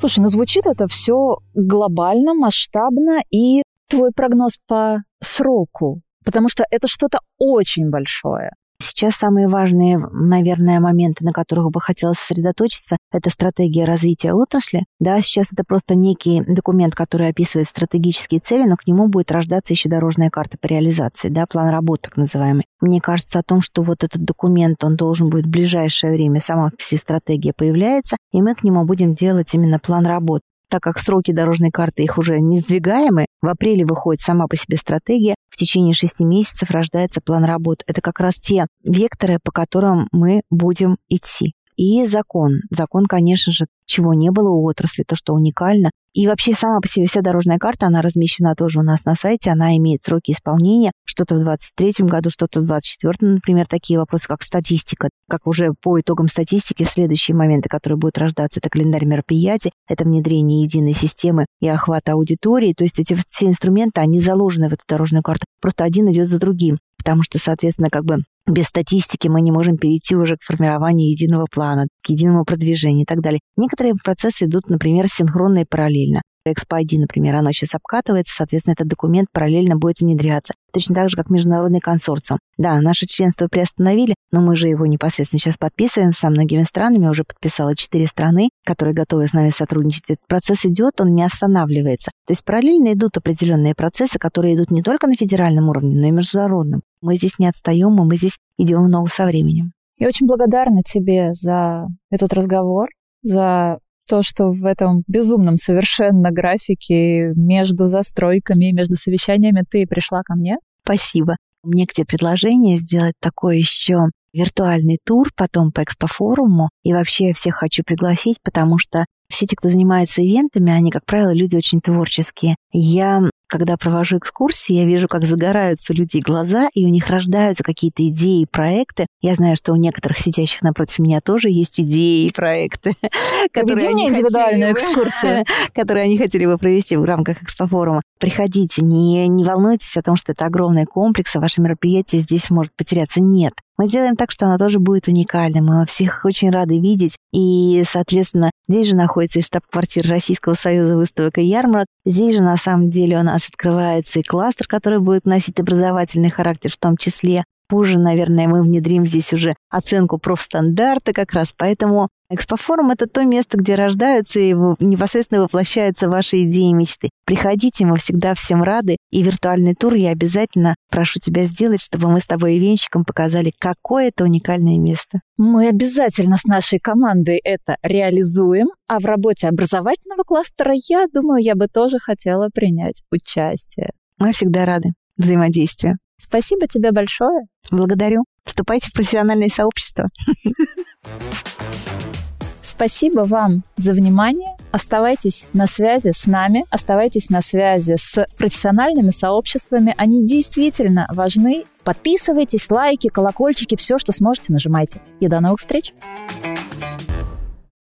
Слушай, ну звучит это все глобально, масштабно, и твой прогноз по сроку, потому что это что-то очень большое.
Сейчас самые важные, наверное, моменты, на которых бы хотелось сосредоточиться, это стратегия развития отрасли. Да, сейчас это просто некий документ, который описывает стратегические цели, но к нему будет рождаться еще дорожная карта по реализации, да, план работы так называемый. Мне кажется о том, что вот этот документ, он должен будет в ближайшее время, сама все стратегия появляется, и мы к нему будем делать именно план работы так как сроки дорожной карты их уже не сдвигаемы, в апреле выходит сама по себе стратегия, в течение шести месяцев рождается план работ. Это как раз те векторы, по которым мы будем идти. И закон. Закон, конечно же, чего не было у отрасли, то, что уникально. И вообще сама по себе вся дорожная карта, она размещена тоже у нас на сайте, она имеет сроки исполнения, что-то в 23 году, что-то в 24 например, такие вопросы, как статистика. Как уже по итогам статистики, следующие моменты, которые будут рождаться, это календарь мероприятий, это внедрение единой системы и охвата аудитории. То есть эти все инструменты, они заложены в эту дорожную карту. Просто один идет за другим потому что, соответственно, как бы без статистики мы не можем перейти уже к формированию единого плана, к единому продвижению и так далее. Некоторые процессы идут, например, синхронно и параллельно. Экспо 1, например, оно сейчас обкатывается, соответственно, этот документ параллельно будет внедряться. Точно так же, как международный консорциум. Да, наше членство приостановили, но мы же его непосредственно сейчас подписываем со многими странами, уже подписало четыре страны, которые готовы с нами сотрудничать. Этот процесс идет, он не останавливается. То есть параллельно идут определенные процессы, которые идут не только на федеральном уровне, но и международном. Мы здесь не отстаем, и мы здесь идем в ногу со временем.
Я очень благодарна тебе за этот разговор, за то, что в этом безумном совершенно графике между застройками, между совещаниями ты пришла ко мне.
Спасибо. Мне к тебе предложение сделать такой еще виртуальный тур потом по экспофоруму. И вообще всех хочу пригласить, потому что все те, кто занимается ивентами, они, как правило, люди очень творческие. Я когда провожу экскурсии, я вижу, как загораются люди глаза, и у них рождаются какие-то идеи, проекты. Я знаю, что у некоторых сидящих напротив меня тоже есть идеи и проекты, [laughs]
которые они индивидуальную экскурсию, [laughs]
которые они хотели бы провести в рамках экспофорума. Приходите, не, не волнуйтесь о том, что это огромный комплекс, а ваше мероприятие здесь может потеряться. Нет. Мы сделаем так, что оно тоже будет уникальным. Мы всех очень рады видеть. И, соответственно, здесь же находится и штаб-квартира Российского союза выставок и ярмарок. Здесь же, на самом деле, у нас открывается и кластер, который будет носить образовательный характер в том числе позже, наверное, мы внедрим здесь уже оценку профстандарта как раз. Поэтому Экспофорум – это то место, где рождаются и непосредственно воплощаются ваши идеи и мечты. Приходите, мы всегда всем рады. И виртуальный тур я обязательно прошу тебя сделать, чтобы мы с тобой и венщиком показали, какое это уникальное место.
Мы обязательно с нашей командой это реализуем, а в работе образовательного кластера, я думаю, я бы тоже хотела принять участие.
Мы всегда рады взаимодействию.
Спасибо тебе большое.
Благодарю. Вступайте в профессиональное сообщество. [laughs]
Спасибо вам за внимание. Оставайтесь на связи с нами, оставайтесь на связи с профессиональными сообществами. Они действительно важны. Подписывайтесь, лайки, колокольчики, все, что сможете, нажимайте. И до новых встреч!